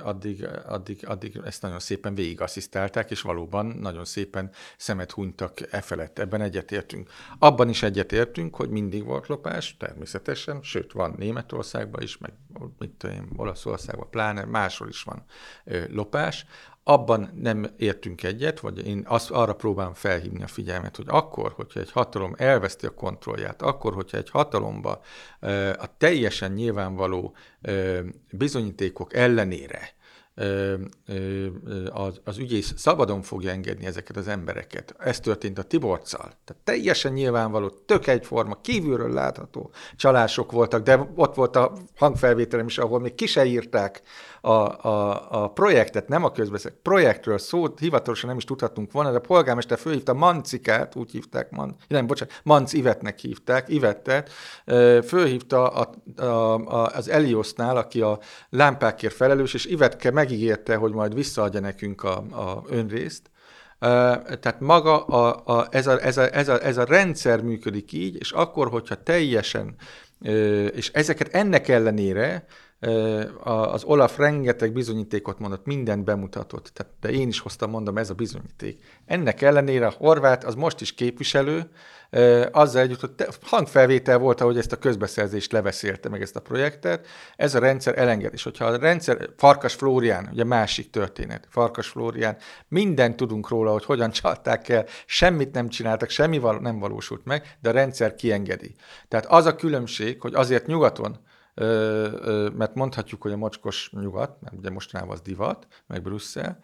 addig, addig, addig ezt nagyon szépen végig asszisztálták, és valóban nagyon szépen szemet hunytak e felett. Ebben egyetértünk. Abban is egyetértünk, hogy mindig volt lopás, természetesen, sőt, van Németországban is, meg mit tudom én, Olaszországban, pláne máshol is van lopás abban nem értünk egyet, vagy én azt, arra próbálom felhívni a figyelmet, hogy akkor, hogyha egy hatalom elveszti a kontrollját, akkor, hogyha egy hatalomba a teljesen nyilvánvaló bizonyítékok ellenére az, az ügyész szabadon fogja engedni ezeket az embereket. Ez történt a Tiborccal. Tehát teljesen nyilvánvaló, tök egyforma, kívülről látható csalások voltak, de ott volt a hangfelvételem is, ahol még ki se írták a, a, a projektet, nem a közbeszél, projektről szót hivatalosan nem is tudhatunk volna, de a polgármester fölhívta Mancikát, úgy hívták, Man, nem, bocsánat, Manc Ivetnek hívták, Ivettet, fölhívta a, a, a, az Eliosnál, aki a lámpákért felelős, és Ivetke megígérte, hogy majd visszaadja nekünk a, a önrészt, tehát maga a, a, ez, a, ez, a, ez, a, ez a rendszer működik így, és akkor, hogyha teljesen, és ezeket ennek ellenére az Olaf rengeteg bizonyítékot mondott, mindent bemutatott, tehát, de én is hoztam, mondom, ez a bizonyíték. Ennek ellenére a Horvát az most is képviselő, azzal együtt, hogy hangfelvétel volt, ahogy ezt a közbeszerzést leveszélte meg ezt a projektet, ez a rendszer elenged. És hogyha a rendszer, Farkas Flórián, ugye másik történet, Farkas Flórián, mindent tudunk róla, hogy hogyan csalták el, semmit nem csináltak, semmi val- nem valósult meg, de a rendszer kiengedi. Tehát az a különbség, hogy azért nyugaton mert mondhatjuk, hogy a mocskos nyugat, mert ugye mostanában az divat, meg Brüsszel,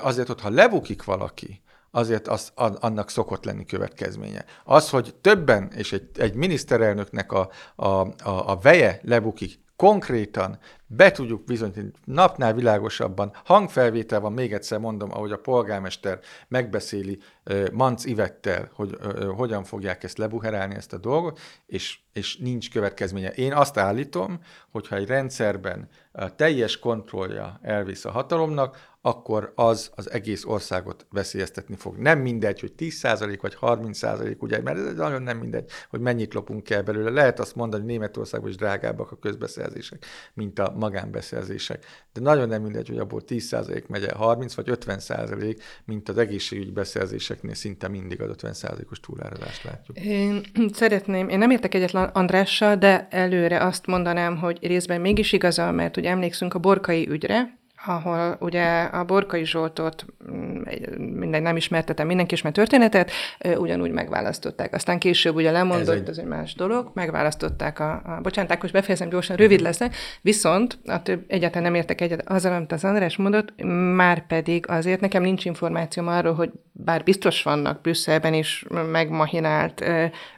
azért ott, ha lebukik valaki, azért az, annak szokott lenni következménye. Az, hogy többen, és egy, egy miniszterelnöknek a, a, a, a veje lebukik, konkrétan be tudjuk bizonyítani napnál világosabban, hangfelvétel van, még egyszer mondom, ahogy a polgármester megbeszéli uh, Manc Ivettel, hogy hogyan fogják ezt lebuherálni, ezt a dolgot, és, és nincs következménye. Én azt állítom, hogyha egy rendszerben a teljes kontrollja elvisz a hatalomnak, akkor az az egész országot veszélyeztetni fog. Nem mindegy, hogy 10% vagy 30%, ugye, mert ez nagyon nem mindegy, hogy mennyit lopunk el belőle. Lehet azt mondani, hogy Németországban is drágábbak a közbeszerzések, mint a magánbeszerzések. De nagyon nem mindegy, hogy abból 10% megy el 30 vagy 50%, mint az egészségügyi beszerzéseknél szinte mindig az 50%-os túlárazást látjuk. Én szeretném, én nem értek egyet Andrással, de előre azt mondanám, hogy részben mégis igaza, mert ugye emlékszünk a borkai ügyre, ahol ugye a Borkai Zsoltot, mm, mindegy, nem ismertetem, mindenki ismer történetet, ugyanúgy megválasztották. Aztán később ugye lemondott, ez egy, ez egy más dolog, megválasztották a, a bocsánat, akkor befejezem gyorsan, rövid leszek, viszont a több, egyáltalán nem értek egyet azzal, amit az András mondott, már pedig azért nekem nincs információm arról, hogy bár biztos vannak Brüsszelben is megmahinált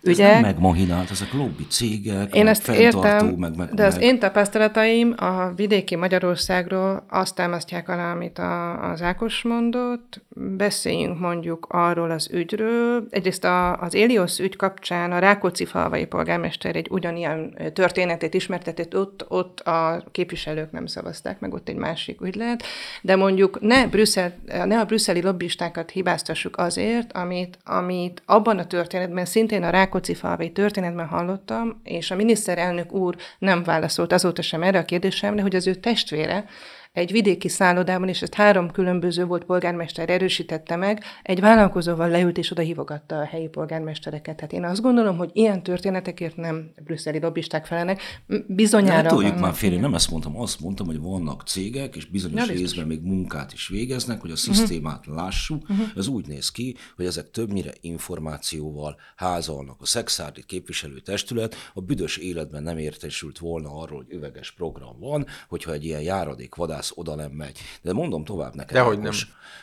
ügyek. Ez nem megmahinált, ezek lobby cégek, én ezt értem, meg, meg, de az meg... én tapasztalataim a vidéki Magyarországról azt támasztják alá, amit a, az Ákos mondott. Beszéljünk mondjuk arról az ügyről. Egyrészt a, az Éliosz ügy kapcsán a Rákóczi falvai polgármester egy ugyanilyen történetét ismertetett, ott, ott a képviselők nem szavazták, meg ott egy másik ügylet, de mondjuk ne, Brüsszel, ne a brüsszeli lobbistákat hibáztassuk azért, amit, amit abban a történetben, szintén a Rákóczi falvai történetben hallottam, és a miniszterelnök úr nem válaszolt azóta sem erre a kérdésemre, hogy az ő testvére egy vidéki szállodában, és ezt három különböző volt polgármester erősítette meg, egy vállalkozóval leült és oda hívogatta a helyi polgármestereket. Tehát én azt gondolom, hogy ilyen történetekért nem brüsszeli lobbisták felenek. Bizonyára... Ne tudjuk már félre, nem ezt mondtam, azt mondtam, hogy vannak cégek, és bizonyos ja, részben még munkát is végeznek, hogy a mhm. szisztémát uh-huh. lássuk. Uh-huh. Ez úgy néz ki, hogy ezek többnyire információval házalnak. A szexárdi képviselőtestület a büdös életben nem értesült volna arról, hogy üveges program van, hogyha egy ilyen járadék vadász oda nem megy. De mondom tovább neked. Dehogy nem.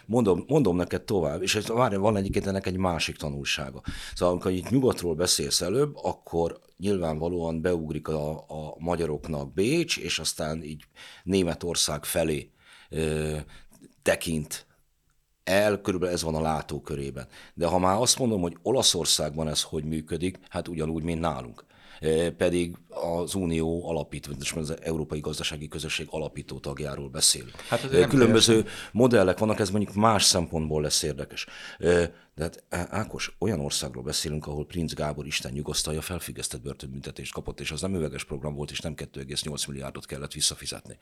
Mondom, mondom neked tovább, és várj, van egyébként ennek egy másik tanulsága. Szóval amikor itt nyugatról beszélsz előbb, akkor nyilvánvalóan beugrik a, a magyaroknak Bécs, és aztán így Németország felé ö, tekint el, körülbelül ez van a látókörében. De ha már azt mondom, hogy Olaszországban ez hogy működik, hát ugyanúgy, mint nálunk pedig az Unió alapító, az Európai Gazdasági Közösség alapító tagjáról beszél. Hát Különböző teljesen. modellek vannak, ez mondjuk más szempontból lesz érdekes. De hát Ákos, olyan országról beszélünk, ahol Prince Gábor Isten nyugosztalja felfüggesztett börtönbüntetést kapott, és az nem üveges program volt, és nem 2,8 milliárdot kellett visszafizetni.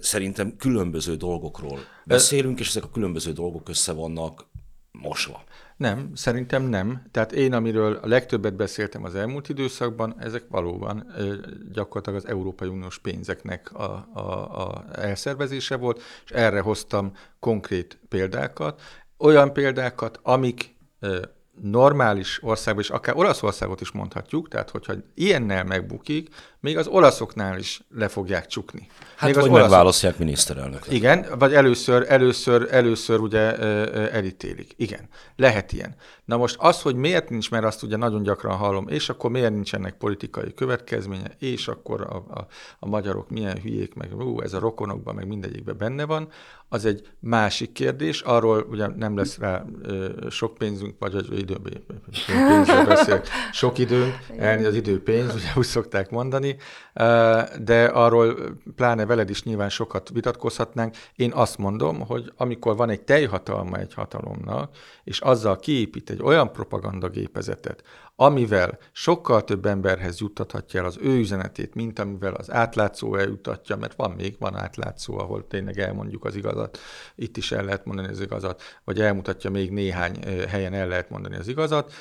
Szerintem különböző dolgokról beszélünk, és ezek a különböző dolgok össze vannak mosva. Nem, szerintem nem. Tehát én, amiről a legtöbbet beszéltem az elmúlt időszakban, ezek valóban gyakorlatilag az Európai Uniós pénzeknek a, a, a elszervezése volt, és erre hoztam konkrét példákat. Olyan példákat, amik normális országban, és akár Olaszországot is mondhatjuk, tehát hogyha ilyennel megbukik, még az olaszoknál is le fogják csukni. Hát még az olaszok... megválasztják miniszterelnök. Igen, vagy először, először, először ugye elítélik. Igen, lehet ilyen. Na most az, hogy miért nincs, mert azt ugye nagyon gyakran hallom, és akkor miért nincs ennek politikai következménye, és akkor a, a, a magyarok milyen hülyék, meg ú, ez a rokonokban, meg mindegyikben benne van, az egy másik kérdés, arról ugye nem lesz rá ö, sok pénzünk, vagy egy időben sok időnk, elni az idő pénz, ugye úgy szokták mondani, année de arról pláne veled is nyilván sokat vitatkozhatnánk. Én azt mondom, hogy amikor van egy teljhatalma egy hatalomnak, és azzal kiépít egy olyan propagandagépezetet, amivel sokkal több emberhez juttathatja el az ő üzenetét, mint amivel az átlátszó eljutatja, mert van még, van átlátszó, ahol tényleg elmondjuk az igazat, itt is el lehet mondani az igazat, vagy elmutatja még néhány helyen el lehet mondani az igazat.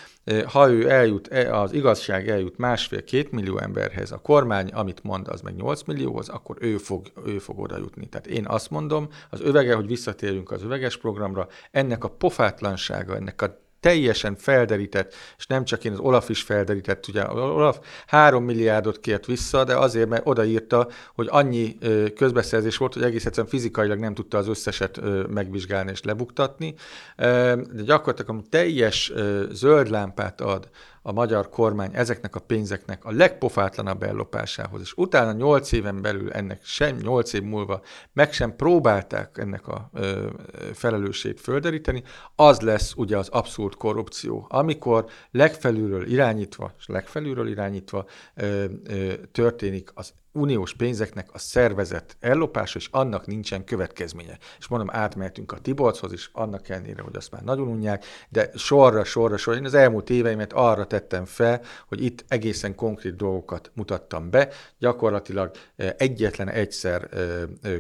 Ha ő eljut, e, az igazság eljut másfél-két millió emberhez, a kormány, amit mond, az meg 8 millióhoz, akkor ő fog, ő fog oda jutni. Tehát én azt mondom, az övege, hogy visszatérjünk az öveges programra, ennek a pofátlansága, ennek a teljesen felderített, és nem csak én, az Olaf is felderített, ugye Olaf három milliárdot kért vissza, de azért, mert odaírta, hogy annyi közbeszerzés volt, hogy egész egyszerűen fizikailag nem tudta az összeset megvizsgálni és lebuktatni, de gyakorlatilag a teljes zöld lámpát ad a magyar kormány ezeknek a pénzeknek a legpofátlanabb ellopásához, és utána nyolc éven belül ennek sem nyolc év múlva meg sem próbálták ennek a ö, felelősségét földeríteni, az lesz ugye az abszurd korrupció, amikor legfelülről irányítva, és legfelülről irányítva ö, ö, történik az uniós pénzeknek a szervezett ellopása, és annak nincsen következménye. És mondom, átmehetünk a Tibolchoz is, annak ellenére, hogy azt már nagyon unják, de sorra, sorra, sorra. Én az elmúlt éveimet arra tettem fel, hogy itt egészen konkrét dolgokat mutattam be. Gyakorlatilag egyetlen egyszer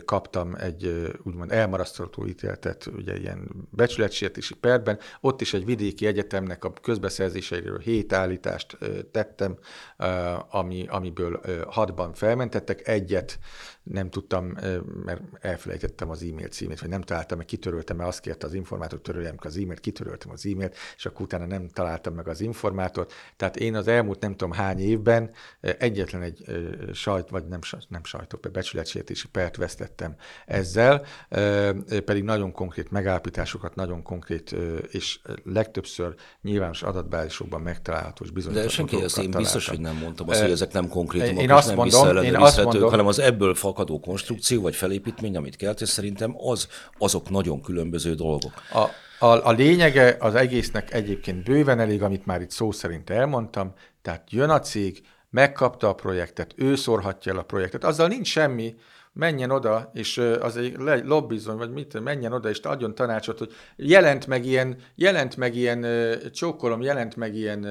kaptam egy úgymond elmarasztalható ítéletet, ugye ilyen becsületsértési perben, ott is egy vidéki egyetemnek a közbeszerzéseiről hét állítást tettem, ami, amiből hatban felment, jelentettek, egyet nem tudtam, mert elfelejtettem az e-mail címét, vagy nem találtam, meg kitöröltem, mert azt kérte az informátor, töröljem az e-mailt, kitöröltem az e-mailt, és akkor utána nem találtam meg az informátort. Tehát én az elmúlt nem tudom hány évben egyetlen egy sajt, vagy nem, nem sajtó, becsületsértési pert vesztettem ezzel, pedig nagyon konkrét megállapításokat, nagyon konkrét, és legtöbbször nyilvános adatbázisokban megtalálható és bizonyos. De senki, ezt én biztos, hogy nem mondtam azt, hogy ezek nem konkrétumok, én azt nem mondom, én azt mondom, hanem az ebből fakadó konstrukció vagy felépítmény, amit kelt, és szerintem az, azok nagyon különböző dolgok. A, a, a lényege az egésznek egyébként bőven elég, amit már itt szó szerint elmondtam, tehát jön a cég, megkapta a projektet, ő szórhatja el a projektet, azzal nincs semmi, menjen oda, és az egy lobbizon, vagy mit, menjen oda, és adjon tanácsot, hogy jelent meg ilyen, jelent meg ilyen csókolom, jelent meg ilyen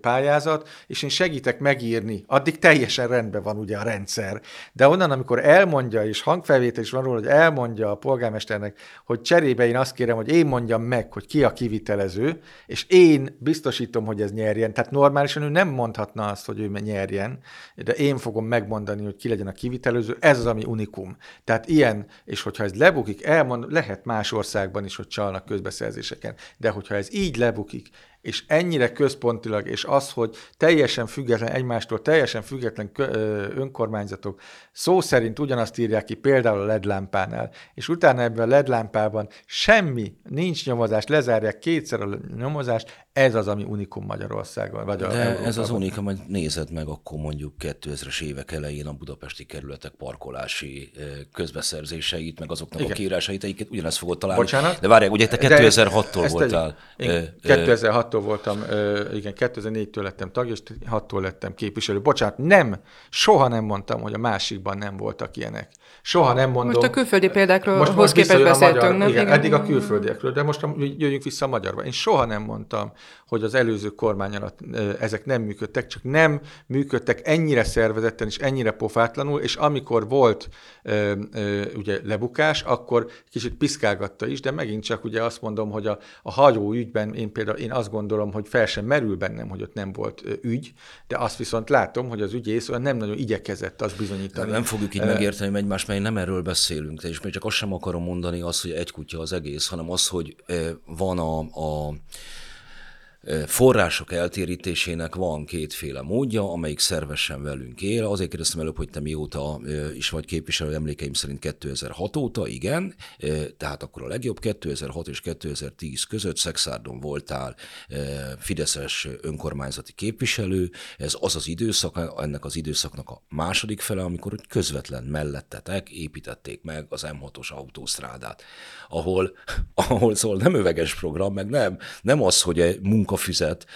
pályázat, és én segítek megírni. Addig teljesen rendben van ugye a rendszer. De onnan, amikor elmondja, és hangfelvétel is van róla, hogy elmondja a polgármesternek, hogy cserébe én azt kérem, hogy én mondjam meg, hogy ki a kivitelező, és én biztosítom, hogy ez nyerjen. Tehát normálisan ő nem mondhatna azt, hogy ő nyerjen, de én fogom megmondani, hogy ki legyen a kivitelező. Ez az, ami unikum. Tehát ilyen, és hogyha ez lebukik, elmond, lehet más országban is, hogy csalnak közbeszerzéseken, de hogyha ez így lebukik, és ennyire központilag, és az, hogy teljesen független egymástól, teljesen független önkormányzatok szó szerint ugyanazt írják ki például a LED lámpánál, és utána ebben a LED lámpában semmi, nincs nyomozás, lezárják kétszer a nyomozást, ez az, ami unikum Magyarországon. Vagy De ez az unikum, hogy nézed meg akkor mondjuk 2000-es évek elején a budapesti kerületek parkolási közbeszerzéseit, meg azoknak Igen. a kiírásait, egyiket ugyanezt fogod találni. Bocsánat? De várják, ugye te 2006-tól voltál. Én 2006-tól voltam, igen, 2004-től lettem tag, és 6-tól lettem képviselő. Bocsánat, nem, soha nem mondtam, hogy a másikban nem voltak ilyenek. Soha nem mondom. Most a külföldi példákról most, most képest beszéltünk, nem? Igen, igen, eddig a külföldiekről, de most jöjjünk vissza a magyarba. Én soha nem mondtam, hogy az előző kormány alatt ezek nem működtek, csak nem működtek ennyire szervezetten és ennyire pofátlanul, és amikor volt ö, ö, ugye lebukás, akkor kicsit piszkálgatta is, de megint csak ugye azt mondom, hogy a, a hajó ügyben én például én azt gondolom, hogy fel sem merül bennem, hogy ott nem volt ügy, de azt viszont látom, hogy az ügyész olyan nem nagyon igyekezett azt bizonyítani. Nem fogjuk így megérteni egymást, mert nem erről beszélünk, és még csak azt sem akarom mondani azt, hogy egy kutya az egész, hanem az, hogy van a, a források eltérítésének van kétféle módja, amelyik szervesen velünk él. Azért kérdeztem előbb, hogy te mióta is vagy képviselő, emlékeim szerint 2006 óta, igen, tehát akkor a legjobb 2006 és 2010 között Szexárdon voltál Fideszes önkormányzati képviselő. Ez az az időszak, ennek az időszaknak a második fele, amikor közvetlen mellettetek építették meg az M6-os autósztrádát, ahol, ahol szóval nem öveges program, meg nem, nem az, hogy munka fizet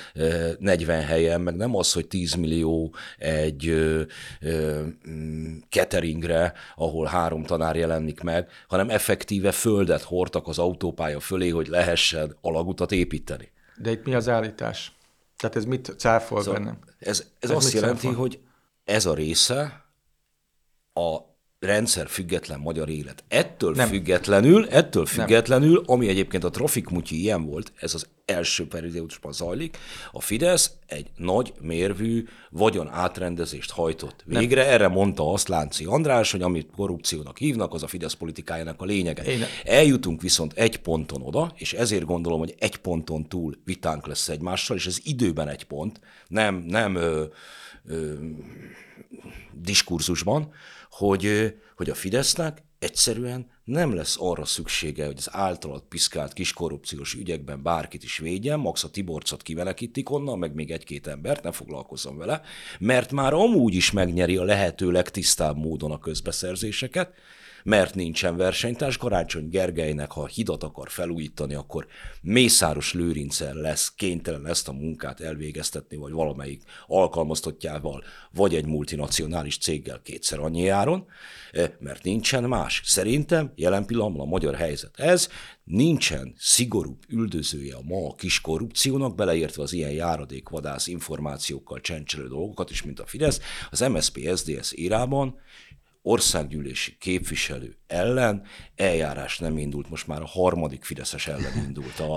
40 helyen, meg nem az, hogy 10 millió egy cateringre, ahol három tanár jelenik meg, hanem effektíve földet hordtak az autópálya fölé, hogy lehessen alagutat építeni. De itt mi az állítás? Tehát ez mit cáfol szóval bennem? Ez, ez, ez azt jelenti, cáfol? hogy ez a része a rendszer független magyar élet. Ettől nem. függetlenül, ettől függetlenül, nem. ami egyébként a Trafik Mutyi ilyen volt, ez az első periódusban zajlik, a Fidesz egy nagy mérvű vagyon átrendezést hajtott végre. Nem. Erre mondta azt Lánci András, hogy amit korrupciónak hívnak, az a Fidesz politikájának a lényege. Én... Eljutunk viszont egy ponton oda, és ezért gondolom, hogy egy ponton túl vitánk lesz egymással, és ez időben egy pont, nem, nem ö, ö, diskurzusban, hogy, hogy a Fidesznek egyszerűen nem lesz arra szüksége, hogy az általad piszkált kiskorrupciós ügyekben bárkit is védjen, max a Tiborcot kivelekítik onnan, meg még egy-két embert, ne foglalkozzon vele, mert már amúgy is megnyeri a lehető legtisztább módon a közbeszerzéseket, mert nincsen versenytárs. Karácsony Gergelynek, ha hidat akar felújítani, akkor Mészáros Lőrincel lesz kénytelen ezt a munkát elvégeztetni, vagy valamelyik alkalmaztottjával, vagy egy multinacionális céggel kétszer annyi áron, eh, mert nincsen más. Szerintem jelen pillanatban a magyar helyzet ez, nincsen szigorúbb üldözője a ma a kis korrupciónak, beleértve az ilyen járadékvadász információkkal csencselő dolgokat is, mint a Fidesz, az MSZP-SZDSZ írában országgyűlési képviselő ellen eljárás nem indult, most már a harmadik Fideszes ellen indult a,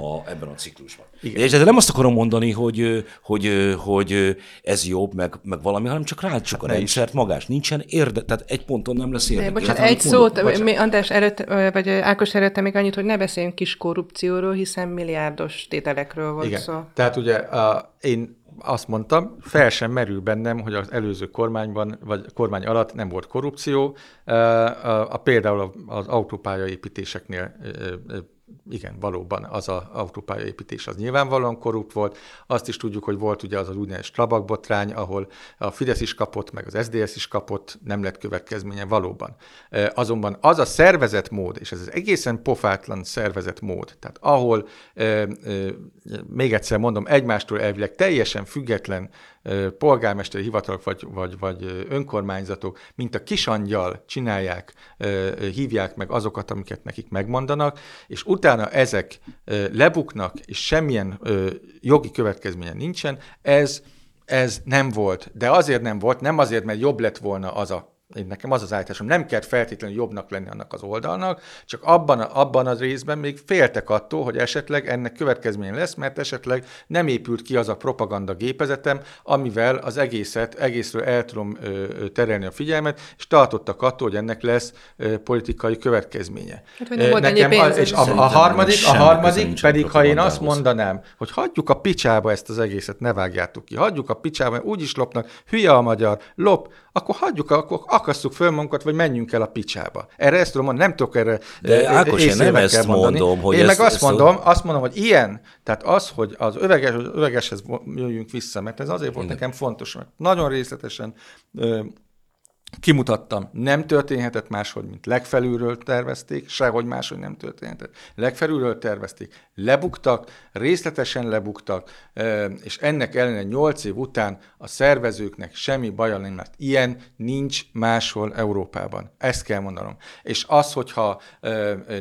a, ebben a ciklusban. Igen. És de nem azt akarom mondani, hogy, hogy, hogy ez jobb, meg, meg valami, hanem csak rácsuk a rendszert magás. Nincsen érde, tehát egy ponton nem lesz érde. Bocsánat, egy szót, mi, András előtt, vagy Ákos előtte még annyit, hogy ne beszéljünk kis korrupcióról, hiszen milliárdos tételekről volt Igen. szó. Tehát ugye a, én azt mondtam, fel sem merül bennem, hogy az előző kormányban, vagy kormány alatt nem volt korrupció. A, a, a például az autópálya építéseknél igen, valóban az az autópályaépítés az nyilvánvalóan korrupt volt. Azt is tudjuk, hogy volt ugye az az úgynevezett Strabag botrány, ahol a Fidesz is kapott, meg az SDS is kapott, nem lett következménye valóban. Azonban az a szervezet mód, és ez az egészen pofátlan szervezet mód, tehát ahol, még egyszer mondom, egymástól elvileg teljesen független polgármesteri hivatalok vagy, vagy, vagy önkormányzatok, mint a kisangyal csinálják, hívják meg azokat, amiket nekik megmondanak, és utána ezek lebuknak, és semmilyen jogi következménye nincsen, ez ez nem volt, de azért nem volt, nem azért, mert jobb lett volna az a én nekem az az állításom, nem kell feltétlenül jobbnak lenni annak az oldalnak, csak abban, abban az részben még féltek attól, hogy esetleg ennek következménye lesz, mert esetleg nem épült ki az a propaganda gépezetem, amivel az egészet, egészről el tudom ö, terelni a figyelmet, és tartottak attól, hogy ennek lesz ö, politikai következménye. Hát, nekem, pénz, és a, a harmadik, a harmadik pedig, ha én azt mondanám, hogy hagyjuk a picsába ezt az egészet, ne vágjátok ki, hagyjuk a picsába, úgyis lopnak, hülye a magyar, lop, akkor hagyjuk, akkor akasszuk föl magunkat, vagy menjünk el a picsába. Erre ezt tudom mondani, nem tudok erre De Ákos, én nem ezt mondani. mondom, hogy Én ezt, meg azt ezt mondom, azt mondom, hogy ilyen, tehát az, hogy az öveges, övegeshez jöjjünk vissza, mert ez azért volt Igen. nekem fontos, mert nagyon részletesen Kimutattam, nem történhetett máshogy, mint legfelülről tervezték, sehogy máshogy nem történhetett. Legfelülről tervezték, lebuktak, részletesen lebuktak, és ennek ellenére nyolc év után a szervezőknek semmi baja nem mert ilyen nincs máshol Európában. Ezt kell mondanom. És az, hogyha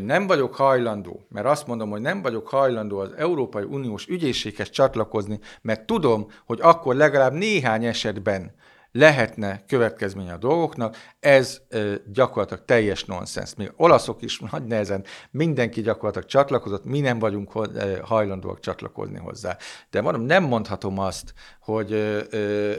nem vagyok hajlandó, mert azt mondom, hogy nem vagyok hajlandó az Európai Uniós ügyészséghez csatlakozni, mert tudom, hogy akkor legalább néhány esetben lehetne következménye a dolgoknak, ez ö, gyakorlatilag teljes nonsens. Még olaszok is nagy nehezen, mindenki gyakorlatilag csatlakozott, mi nem vagyunk hajlandóak csatlakozni hozzá. De mondom, nem mondhatom azt, hogy, ö, ö,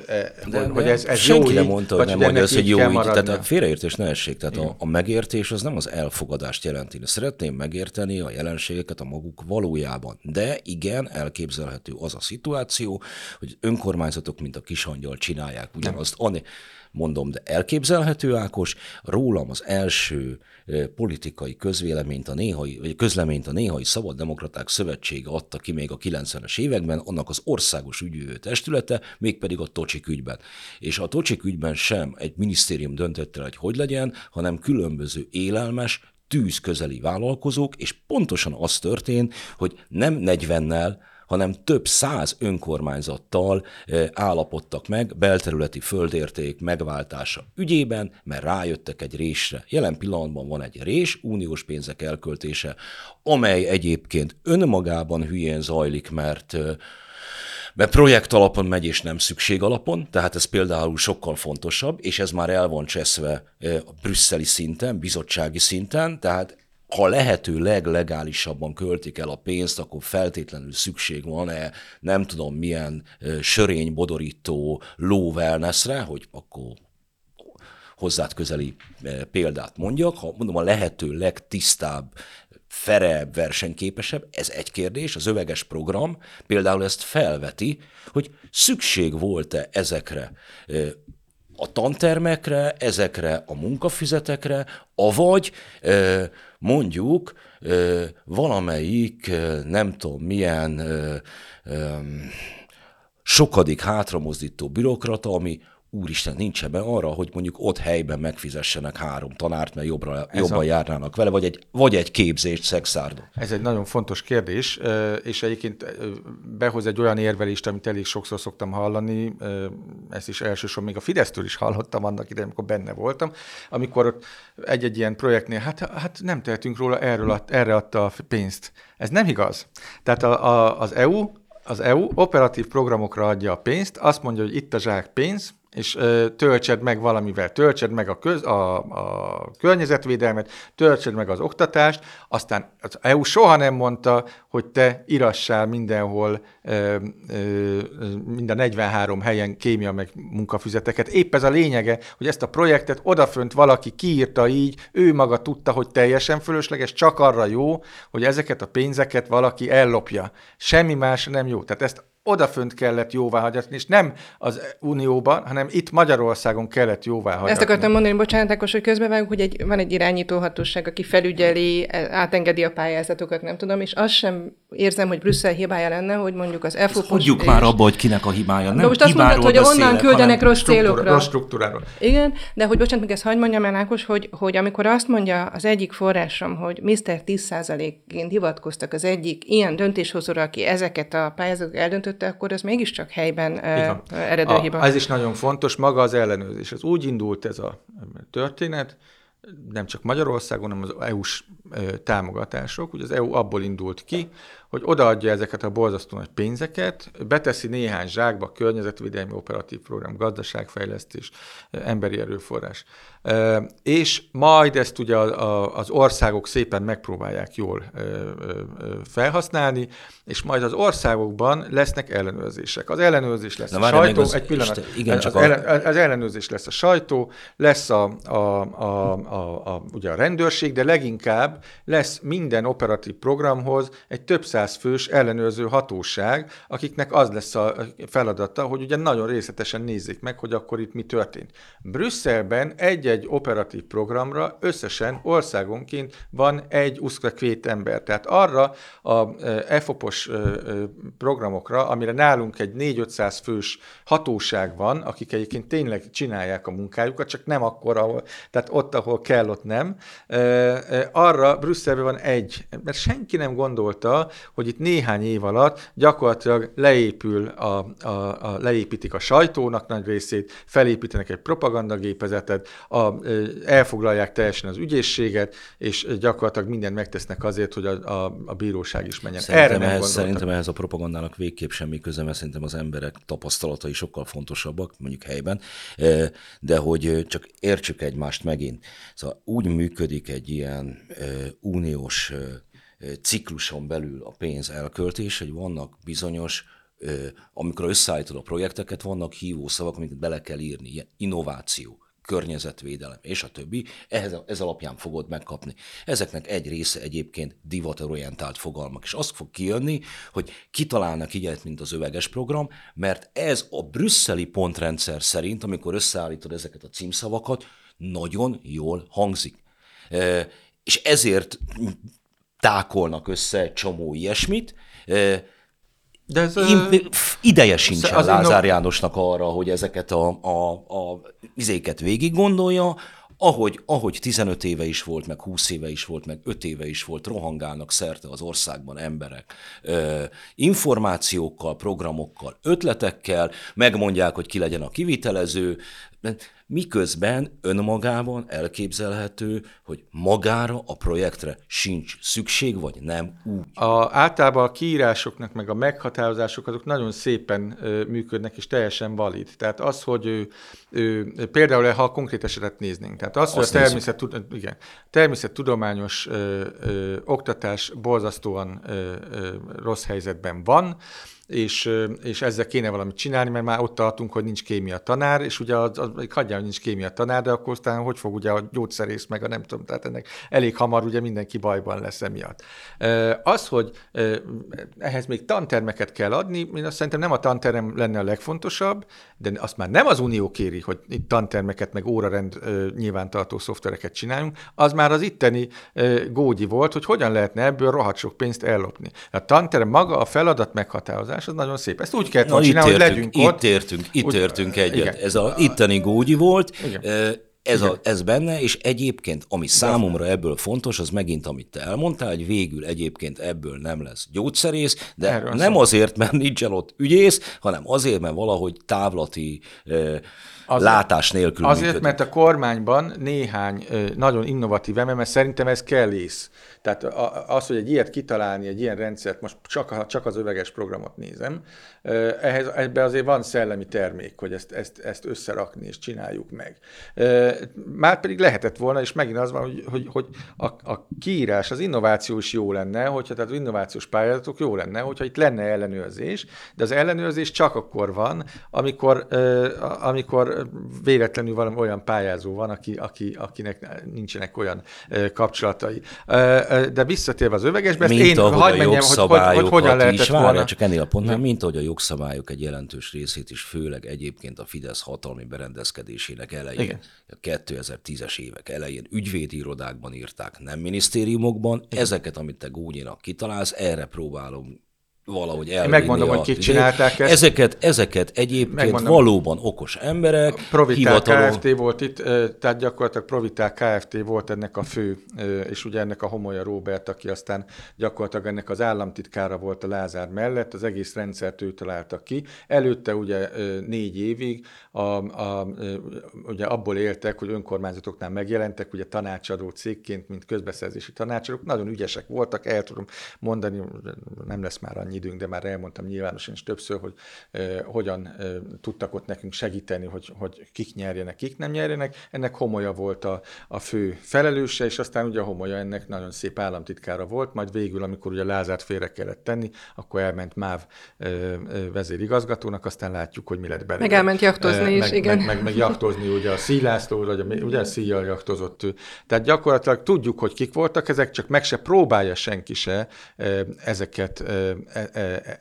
de, hogy ez, ez senki jó nem mondta, hogy nem mondja azt, hogy jó így. Tehát a félreértés ne essék. Tehát a, a megértés az nem az elfogadást jelenti. Szeretném megérteni a jelenségeket a maguk valójában. De igen, elképzelhető az a szituáció, hogy önkormányzatok, mint a kisangyal csinálják ugyanazt. Nem mondom, de elképzelhető, Ákos, rólam az első politikai közvéleményt a néhai, vagy közleményt a néhai Szabaddemokraták Szövetsége adta ki még a 90-es években, annak az országos ügyvívő testülete, mégpedig a Tocsik ügyben. És a Tocsik ügyben sem egy minisztérium döntött el, hogy hogy legyen, hanem különböző élelmes, tűz közeli vállalkozók, és pontosan az történt, hogy nem 40-nel, hanem több száz önkormányzattal állapodtak meg belterületi földérték megváltása ügyében, mert rájöttek egy résre. Jelen pillanatban van egy rés, uniós pénzek elköltése, amely egyébként önmagában hülyén zajlik, mert mert projekt alapon megy, és nem szükség alapon, tehát ez például sokkal fontosabb, és ez már el van cseszve a brüsszeli szinten, bizottsági szinten, tehát ha lehető leglegálisabban költik el a pénzt, akkor feltétlenül szükség van-e nem tudom milyen sörény, bodorító low hogy akkor hozzád közeli példát mondjak, ha mondom a lehető legtisztább, ferebb, versenyképesebb, ez egy kérdés, az öveges program például ezt felveti, hogy szükség volt-e ezekre a tantermekre, ezekre a munkafizetekre, avagy mondjuk valamelyik, nem tudom milyen sokadik hátramozdító bürokrata, ami úristen, nincs ebben arra, hogy mondjuk ott helyben megfizessenek három tanárt, mert jobbra, jobban a... járnának vele, vagy egy, vagy egy képzést szexárdon. Ez egy nagyon fontos kérdés, és egyébként behoz egy olyan érvelést, amit elég sokszor szoktam hallani, ezt is elsősorban még a Fidesztől is hallottam annak idején, amikor benne voltam, amikor egy-egy ilyen projektnél, hát, hát nem tehetünk róla, erről ad, erre adta a pénzt. Ez nem igaz. Tehát a, a, az EU az EU operatív programokra adja a pénzt, azt mondja, hogy itt a zsák pénz, és ö, töltsed meg valamivel, töltsed meg a, köz, a, a környezetvédelmet, töltsed meg az oktatást, aztán az EU soha nem mondta, hogy te irassál mindenhol, ö, ö, minden 43 helyen kémia meg munkafüzeteket. Épp ez a lényege, hogy ezt a projektet odafönt valaki kiírta így, ő maga tudta, hogy teljesen fölösleges, csak arra jó, hogy ezeket a pénzeket valaki ellopja. Semmi más nem jó. Tehát ezt odafönt kellett jóvá hagyatni, és nem az Unióban, hanem itt Magyarországon kellett jóvá hagyatni. Ezt akartam mondani, bocsánat, Ákos, hogy közbevágunk, hogy egy, van egy irányítóhatóság, aki felügyeli, átengedi a pályázatokat, nem tudom, és azt sem érzem, hogy Brüsszel hibája lenne, hogy mondjuk az EFOP... Hagyjuk és... már abba, hogy kinek a hibája. Nem de most azt mondtad, hogy onnan küldenek rossz célokra. Rossz struktúráról. Igen, de hogy bocsánat, még ezt hagyd mondjam el, Ákos, hogy, hogy amikor azt mondja az egyik forrásom, hogy Mr. 10%-ként hivatkoztak az egyik ilyen döntéshozóra, aki ezeket a pályázatokat eldöntötte, akkor ez mégiscsak helyben uh, eredő hiba. Ez is nagyon fontos, maga az ellenőrzés. Ez úgy indult ez a történet, nem csak Magyarországon, hanem az EU-s támogatások. Ugye az EU abból indult ki, hogy odaadja ezeket a borzasztó nagy pénzeket, beteszi néhány zsákba, környezetvédelmi operatív program, gazdaságfejlesztés, emberi erőforrás. És majd ezt ugye az országok szépen megpróbálják jól felhasználni, és majd az országokban lesznek ellenőrzések. Az ellenőrzés lesz Na, a sajtó, az, egy pillanat, Isten, igen, csak az, a... az ellenőrzés lesz a sajtó, lesz a, a, a, a, a, ugye a rendőrség, de leginkább lesz minden operatív programhoz egy több száz fős ellenőrző hatóság, akiknek az lesz a feladata, hogy ugye nagyon részletesen nézzék meg, hogy akkor itt mi történt. Brüsszelben egy-egy operatív programra összesen országonként van egy uszkvét ember. Tehát arra a EFOPOS programokra, amire nálunk egy 4-500 fős hatóság van, akik egyébként tényleg csinálják a munkájukat, csak nem akkor, ahol, tehát ott, ahol kell, ott nem. Arra Brüsszelben van egy, mert senki nem gondolta, hogy itt néhány év alatt gyakorlatilag leépül a, a, a, leépítik a sajtónak nagy részét, felépítenek egy propagandagépezetet, a, elfoglalják teljesen az ügyészséget, és gyakorlatilag mindent megtesznek azért, hogy a, a, a bíróság is menjen. Szerintem, Erre ehhez, szerintem ehhez a propagandának végképp semmi köze, mert szerintem az emberek tapasztalatai sokkal fontosabbak, mondjuk helyben, de hogy csak értsük egymást megint. Szóval úgy működik egy ilyen uniós cikluson belül a pénz elköltés, hogy vannak bizonyos, amikor összeállítod a projekteket, vannak hívószavak, amiket bele kell írni, ilyen innováció, környezetvédelem és a többi, ehhez, ez alapján fogod megkapni. Ezeknek egy része egyébként divatorientált fogalmak, és az fog kijönni, hogy kitalálnak ilyet, mint az öveges program, mert ez a brüsszeli pontrendszer szerint, amikor összeállítod ezeket a címszavakat, nagyon jól hangzik. E, és ezért tákolnak össze egy csomó ilyesmit, de ez, Imp- ideje sincs Lázár Jánosnak arra, hogy ezeket a, a, a izéket végig gondolja, ahogy, ahogy 15 éve is volt, meg 20 éve is volt, meg 5 éve is volt, rohangálnak szerte az országban emberek ö, információkkal, programokkal, ötletekkel, megmondják, hogy ki legyen a kivitelező, miközben önmagában elképzelhető, hogy magára a projektre sincs szükség, vagy nem úgy. A, általában a kiírásoknak, meg a meghatározások azok nagyon szépen ö, működnek, és teljesen valid. Tehát az, hogy ő, ő, például, ha a konkrét esetet néznénk, tehát az, hogy a természet, igen, természettudományos ö, ö, oktatás borzasztóan ö, ö, rossz helyzetben van, és, és ezzel kéne valamit csinálni, mert már ott tartunk, hogy nincs kémia tanár, és ugye az, az, az hogy nincs kémia tanár, de akkor aztán hogy fog ugye a gyógyszerész meg a nem tudom, tehát ennek elég hamar ugye mindenki bajban lesz emiatt. Az, hogy ehhez még tantermeket kell adni, én azt szerintem nem a tanterem lenne a legfontosabb, de azt már nem az Unió kéri, hogy itt tantermeket meg órarend nyilvántartó szoftvereket csináljunk, az már az itteni gógyi volt, hogy hogyan lehetne ebből rohadt sok pénzt ellopni. A tanterem maga a feladat meghatározás, az nagyon szép. Ezt úgy kellett volna csinálni, hogy legyünk itt ott. Értünk, itt úgy, értünk egyet. Igen. Ez a itteni gógyi volt. Igen. Ez, a, ez benne, és egyébként, ami számomra ebből fontos, az megint, amit te elmondtál, hogy végül egyébként ebből nem lesz gyógyszerész, de Erről nem azért, mert nincsen ott ügyész, hanem azért, mert valahogy távlati azért, látás nélkül Azért, működik. mert a kormányban néhány nagyon innovatív ember, mert szerintem ez kell ész. Tehát az, hogy egy ilyet kitalálni, egy ilyen rendszert, most csak, csak az öveges programot nézem, ehhez ebbe azért van szellemi termék, hogy ezt, ezt, ezt összerakni és csináljuk meg. Már pedig lehetett volna, és megint az van, hogy, hogy, hogy a, a kiírás, az innováció is jó lenne, hogyha tehát az innovációs pályázatok jó lenne, hogyha itt lenne ellenőrzés, de az ellenőrzés csak akkor van, amikor, amikor véletlenül valami olyan pályázó van, aki, aki, akinek nincsenek olyan kapcsolatai. De visszatérve az övegesbe, ezt én hagyd menjem, hogy, hogy, hogy hogyan lehetett is, volna. Csak ennél a pontnál, mint ahogy a jogszabályok egy jelentős részét is, főleg egyébként a Fidesz hatalmi berendezkedésének elején, Igen. a 2010-es évek elején ügyvédi irodákban írták, nem minisztériumokban. Igen. Ezeket, amit te Gónyinak kitalálsz, erre próbálom valahogy elvinni. Megmondom, a, hogy kik csinálták ezt. Ezeket, ezeket egyébként Megmondom, valóban okos emberek. Proviták hivatalon... Kft. volt itt, tehát gyakorlatilag Proviták Kft. volt ennek a fő, és ugye ennek a Homolya Robert, aki aztán gyakorlatilag ennek az államtitkára volt a Lázár mellett, az egész rendszert ő találta ki. Előtte ugye négy évig a, a, ugye abból éltek, hogy önkormányzatoknál megjelentek, ugye tanácsadó cégként, mint közbeszerzési tanácsadók, nagyon ügyesek voltak, el tudom mondani, nem lesz már annyi időnk, de már elmondtam nyilvánosan is többször, hogy eh, hogyan eh, tudtak ott nekünk segíteni, hogy, hogy kik nyerjenek, kik nem nyerjenek. Ennek Homolya volt a, a fő felelőse, és aztán ugye a Homolya ennek nagyon szép államtitkára volt, majd végül, amikor ugye Lázárt félre kellett tenni, akkor elment MÁV eh, vezérigazgatónak, aztán látjuk, hogy mi lett belőle. Meg elment jachtozni is, meg, igen. Meg, meg, meg jachtozni, ugye a Szílászló, vagy a, ugye a Szíjjal jachtozott ő. Tehát gyakorlatilag tudjuk, hogy kik voltak ezek, csak meg se próbálja senki se ezeket E, e,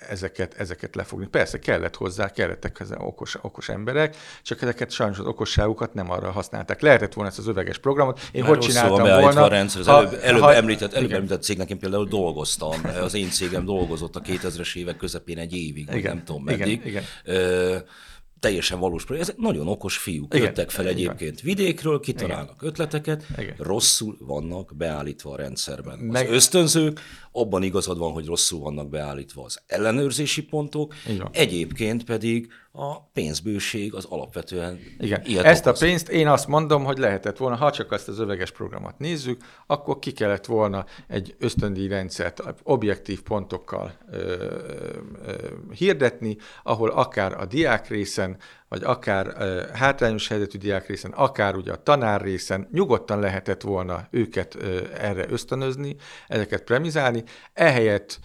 ezeket, ezeket lefogni. Persze kellett hozzá, kellettek hozzá okos, okos emberek, csak ezeket sajnos az okosságukat nem arra használták. Lehetett volna ezt az öveges programot. Én Már hogy csináltam volna? A rendszer. Az előbb, előbb, ha, említett, előbb említett cégnek én például dolgoztam. Az én cégem dolgozott a 2000-es évek közepén egy évig, igen, nem tudom meddig. Igen, igen. Ö, teljesen valós projekt. Ezek nagyon okos fiúk, Igen. jöttek fel egyébként Igen. vidékről, kitalálnak Igen. ötleteket, Igen. rosszul vannak beállítva a rendszerben. Meg... Az ösztönzők, abban igazad van, hogy rosszul vannak beállítva az ellenőrzési pontok, egyébként pedig a pénzbőség az alapvetően Igen. Ilyet Ezt okoz. a pénzt én azt mondom, hogy lehetett volna, ha csak azt az öveges programot nézzük, akkor ki kellett volna egy ösztöndíj rendszert objektív pontokkal ö, ö, hirdetni, ahol akár a diák részen, vagy akár hátrányos helyzetű diák részen, akár ugye a tanár részen nyugodtan lehetett volna őket erre ösztönözni, ezeket premizálni. Ehelyett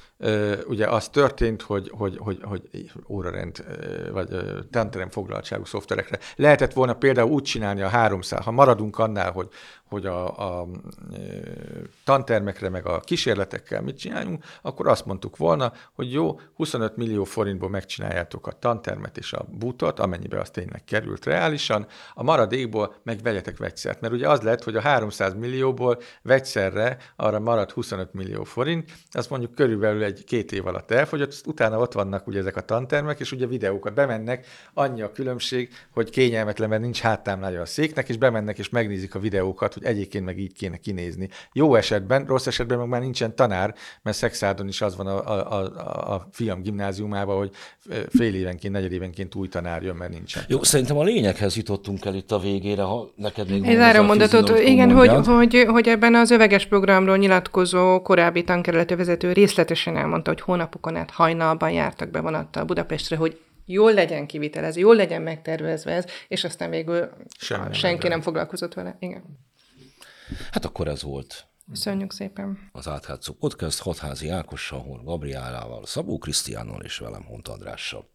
ugye az történt, hogy, hogy, hogy, hogy órarend vagy tanterem foglaltságú szoftverekre lehetett volna például úgy csinálni a 300, ha maradunk annál, hogy hogy a, a tantermekre, meg a kísérletekkel mit csináljunk, akkor azt mondtuk volna, hogy jó, 25 millió forintból megcsináljátok a tantermet és a butot, amennyibe az tényleg került reálisan, a maradékból meg vegyetek vegyszert. Mert ugye az lett, hogy a 300 millióból vegyszerre arra marad 25 millió forint, azt mondjuk körülbelül egy két év alatt elfogyott, utána ott vannak ugye ezek a tantermek, és ugye videókat bemennek, annyi a különbség, hogy kényelmetlen, mert nincs háttámlája a széknek, és bemennek és megnézik a videókat, hogy egyébként meg így kéne kinézni. Jó esetben, rossz esetben meg már nincsen tanár, mert Szexádon is az van a, a, a, a fiam gimnáziumában, hogy fél évenként, negyed évenként új tanár jön, mert nincsen. Jó, szerintem a lényeghez jutottunk el itt a végére, ha neked még Ez ára mondatot, igen, hogy, hogy, hogy ebben az öveges programról nyilatkozó korábbi tankerületi vezető részletesen elmondta, hogy hónapokon át hajnalban jártak be vonattal Budapestre, hogy jól legyen kivitelezve, jól legyen megtervezve ez, és aztán végül Semmi senki nem, nem foglalkozott vele. Igen. Hát akkor ez volt. Köszönjük szépen. Az Áthátszó Podcast Hatházi Ákossal, Gabriálával, Szabó Krisztiánnal és velem Hont Andrással.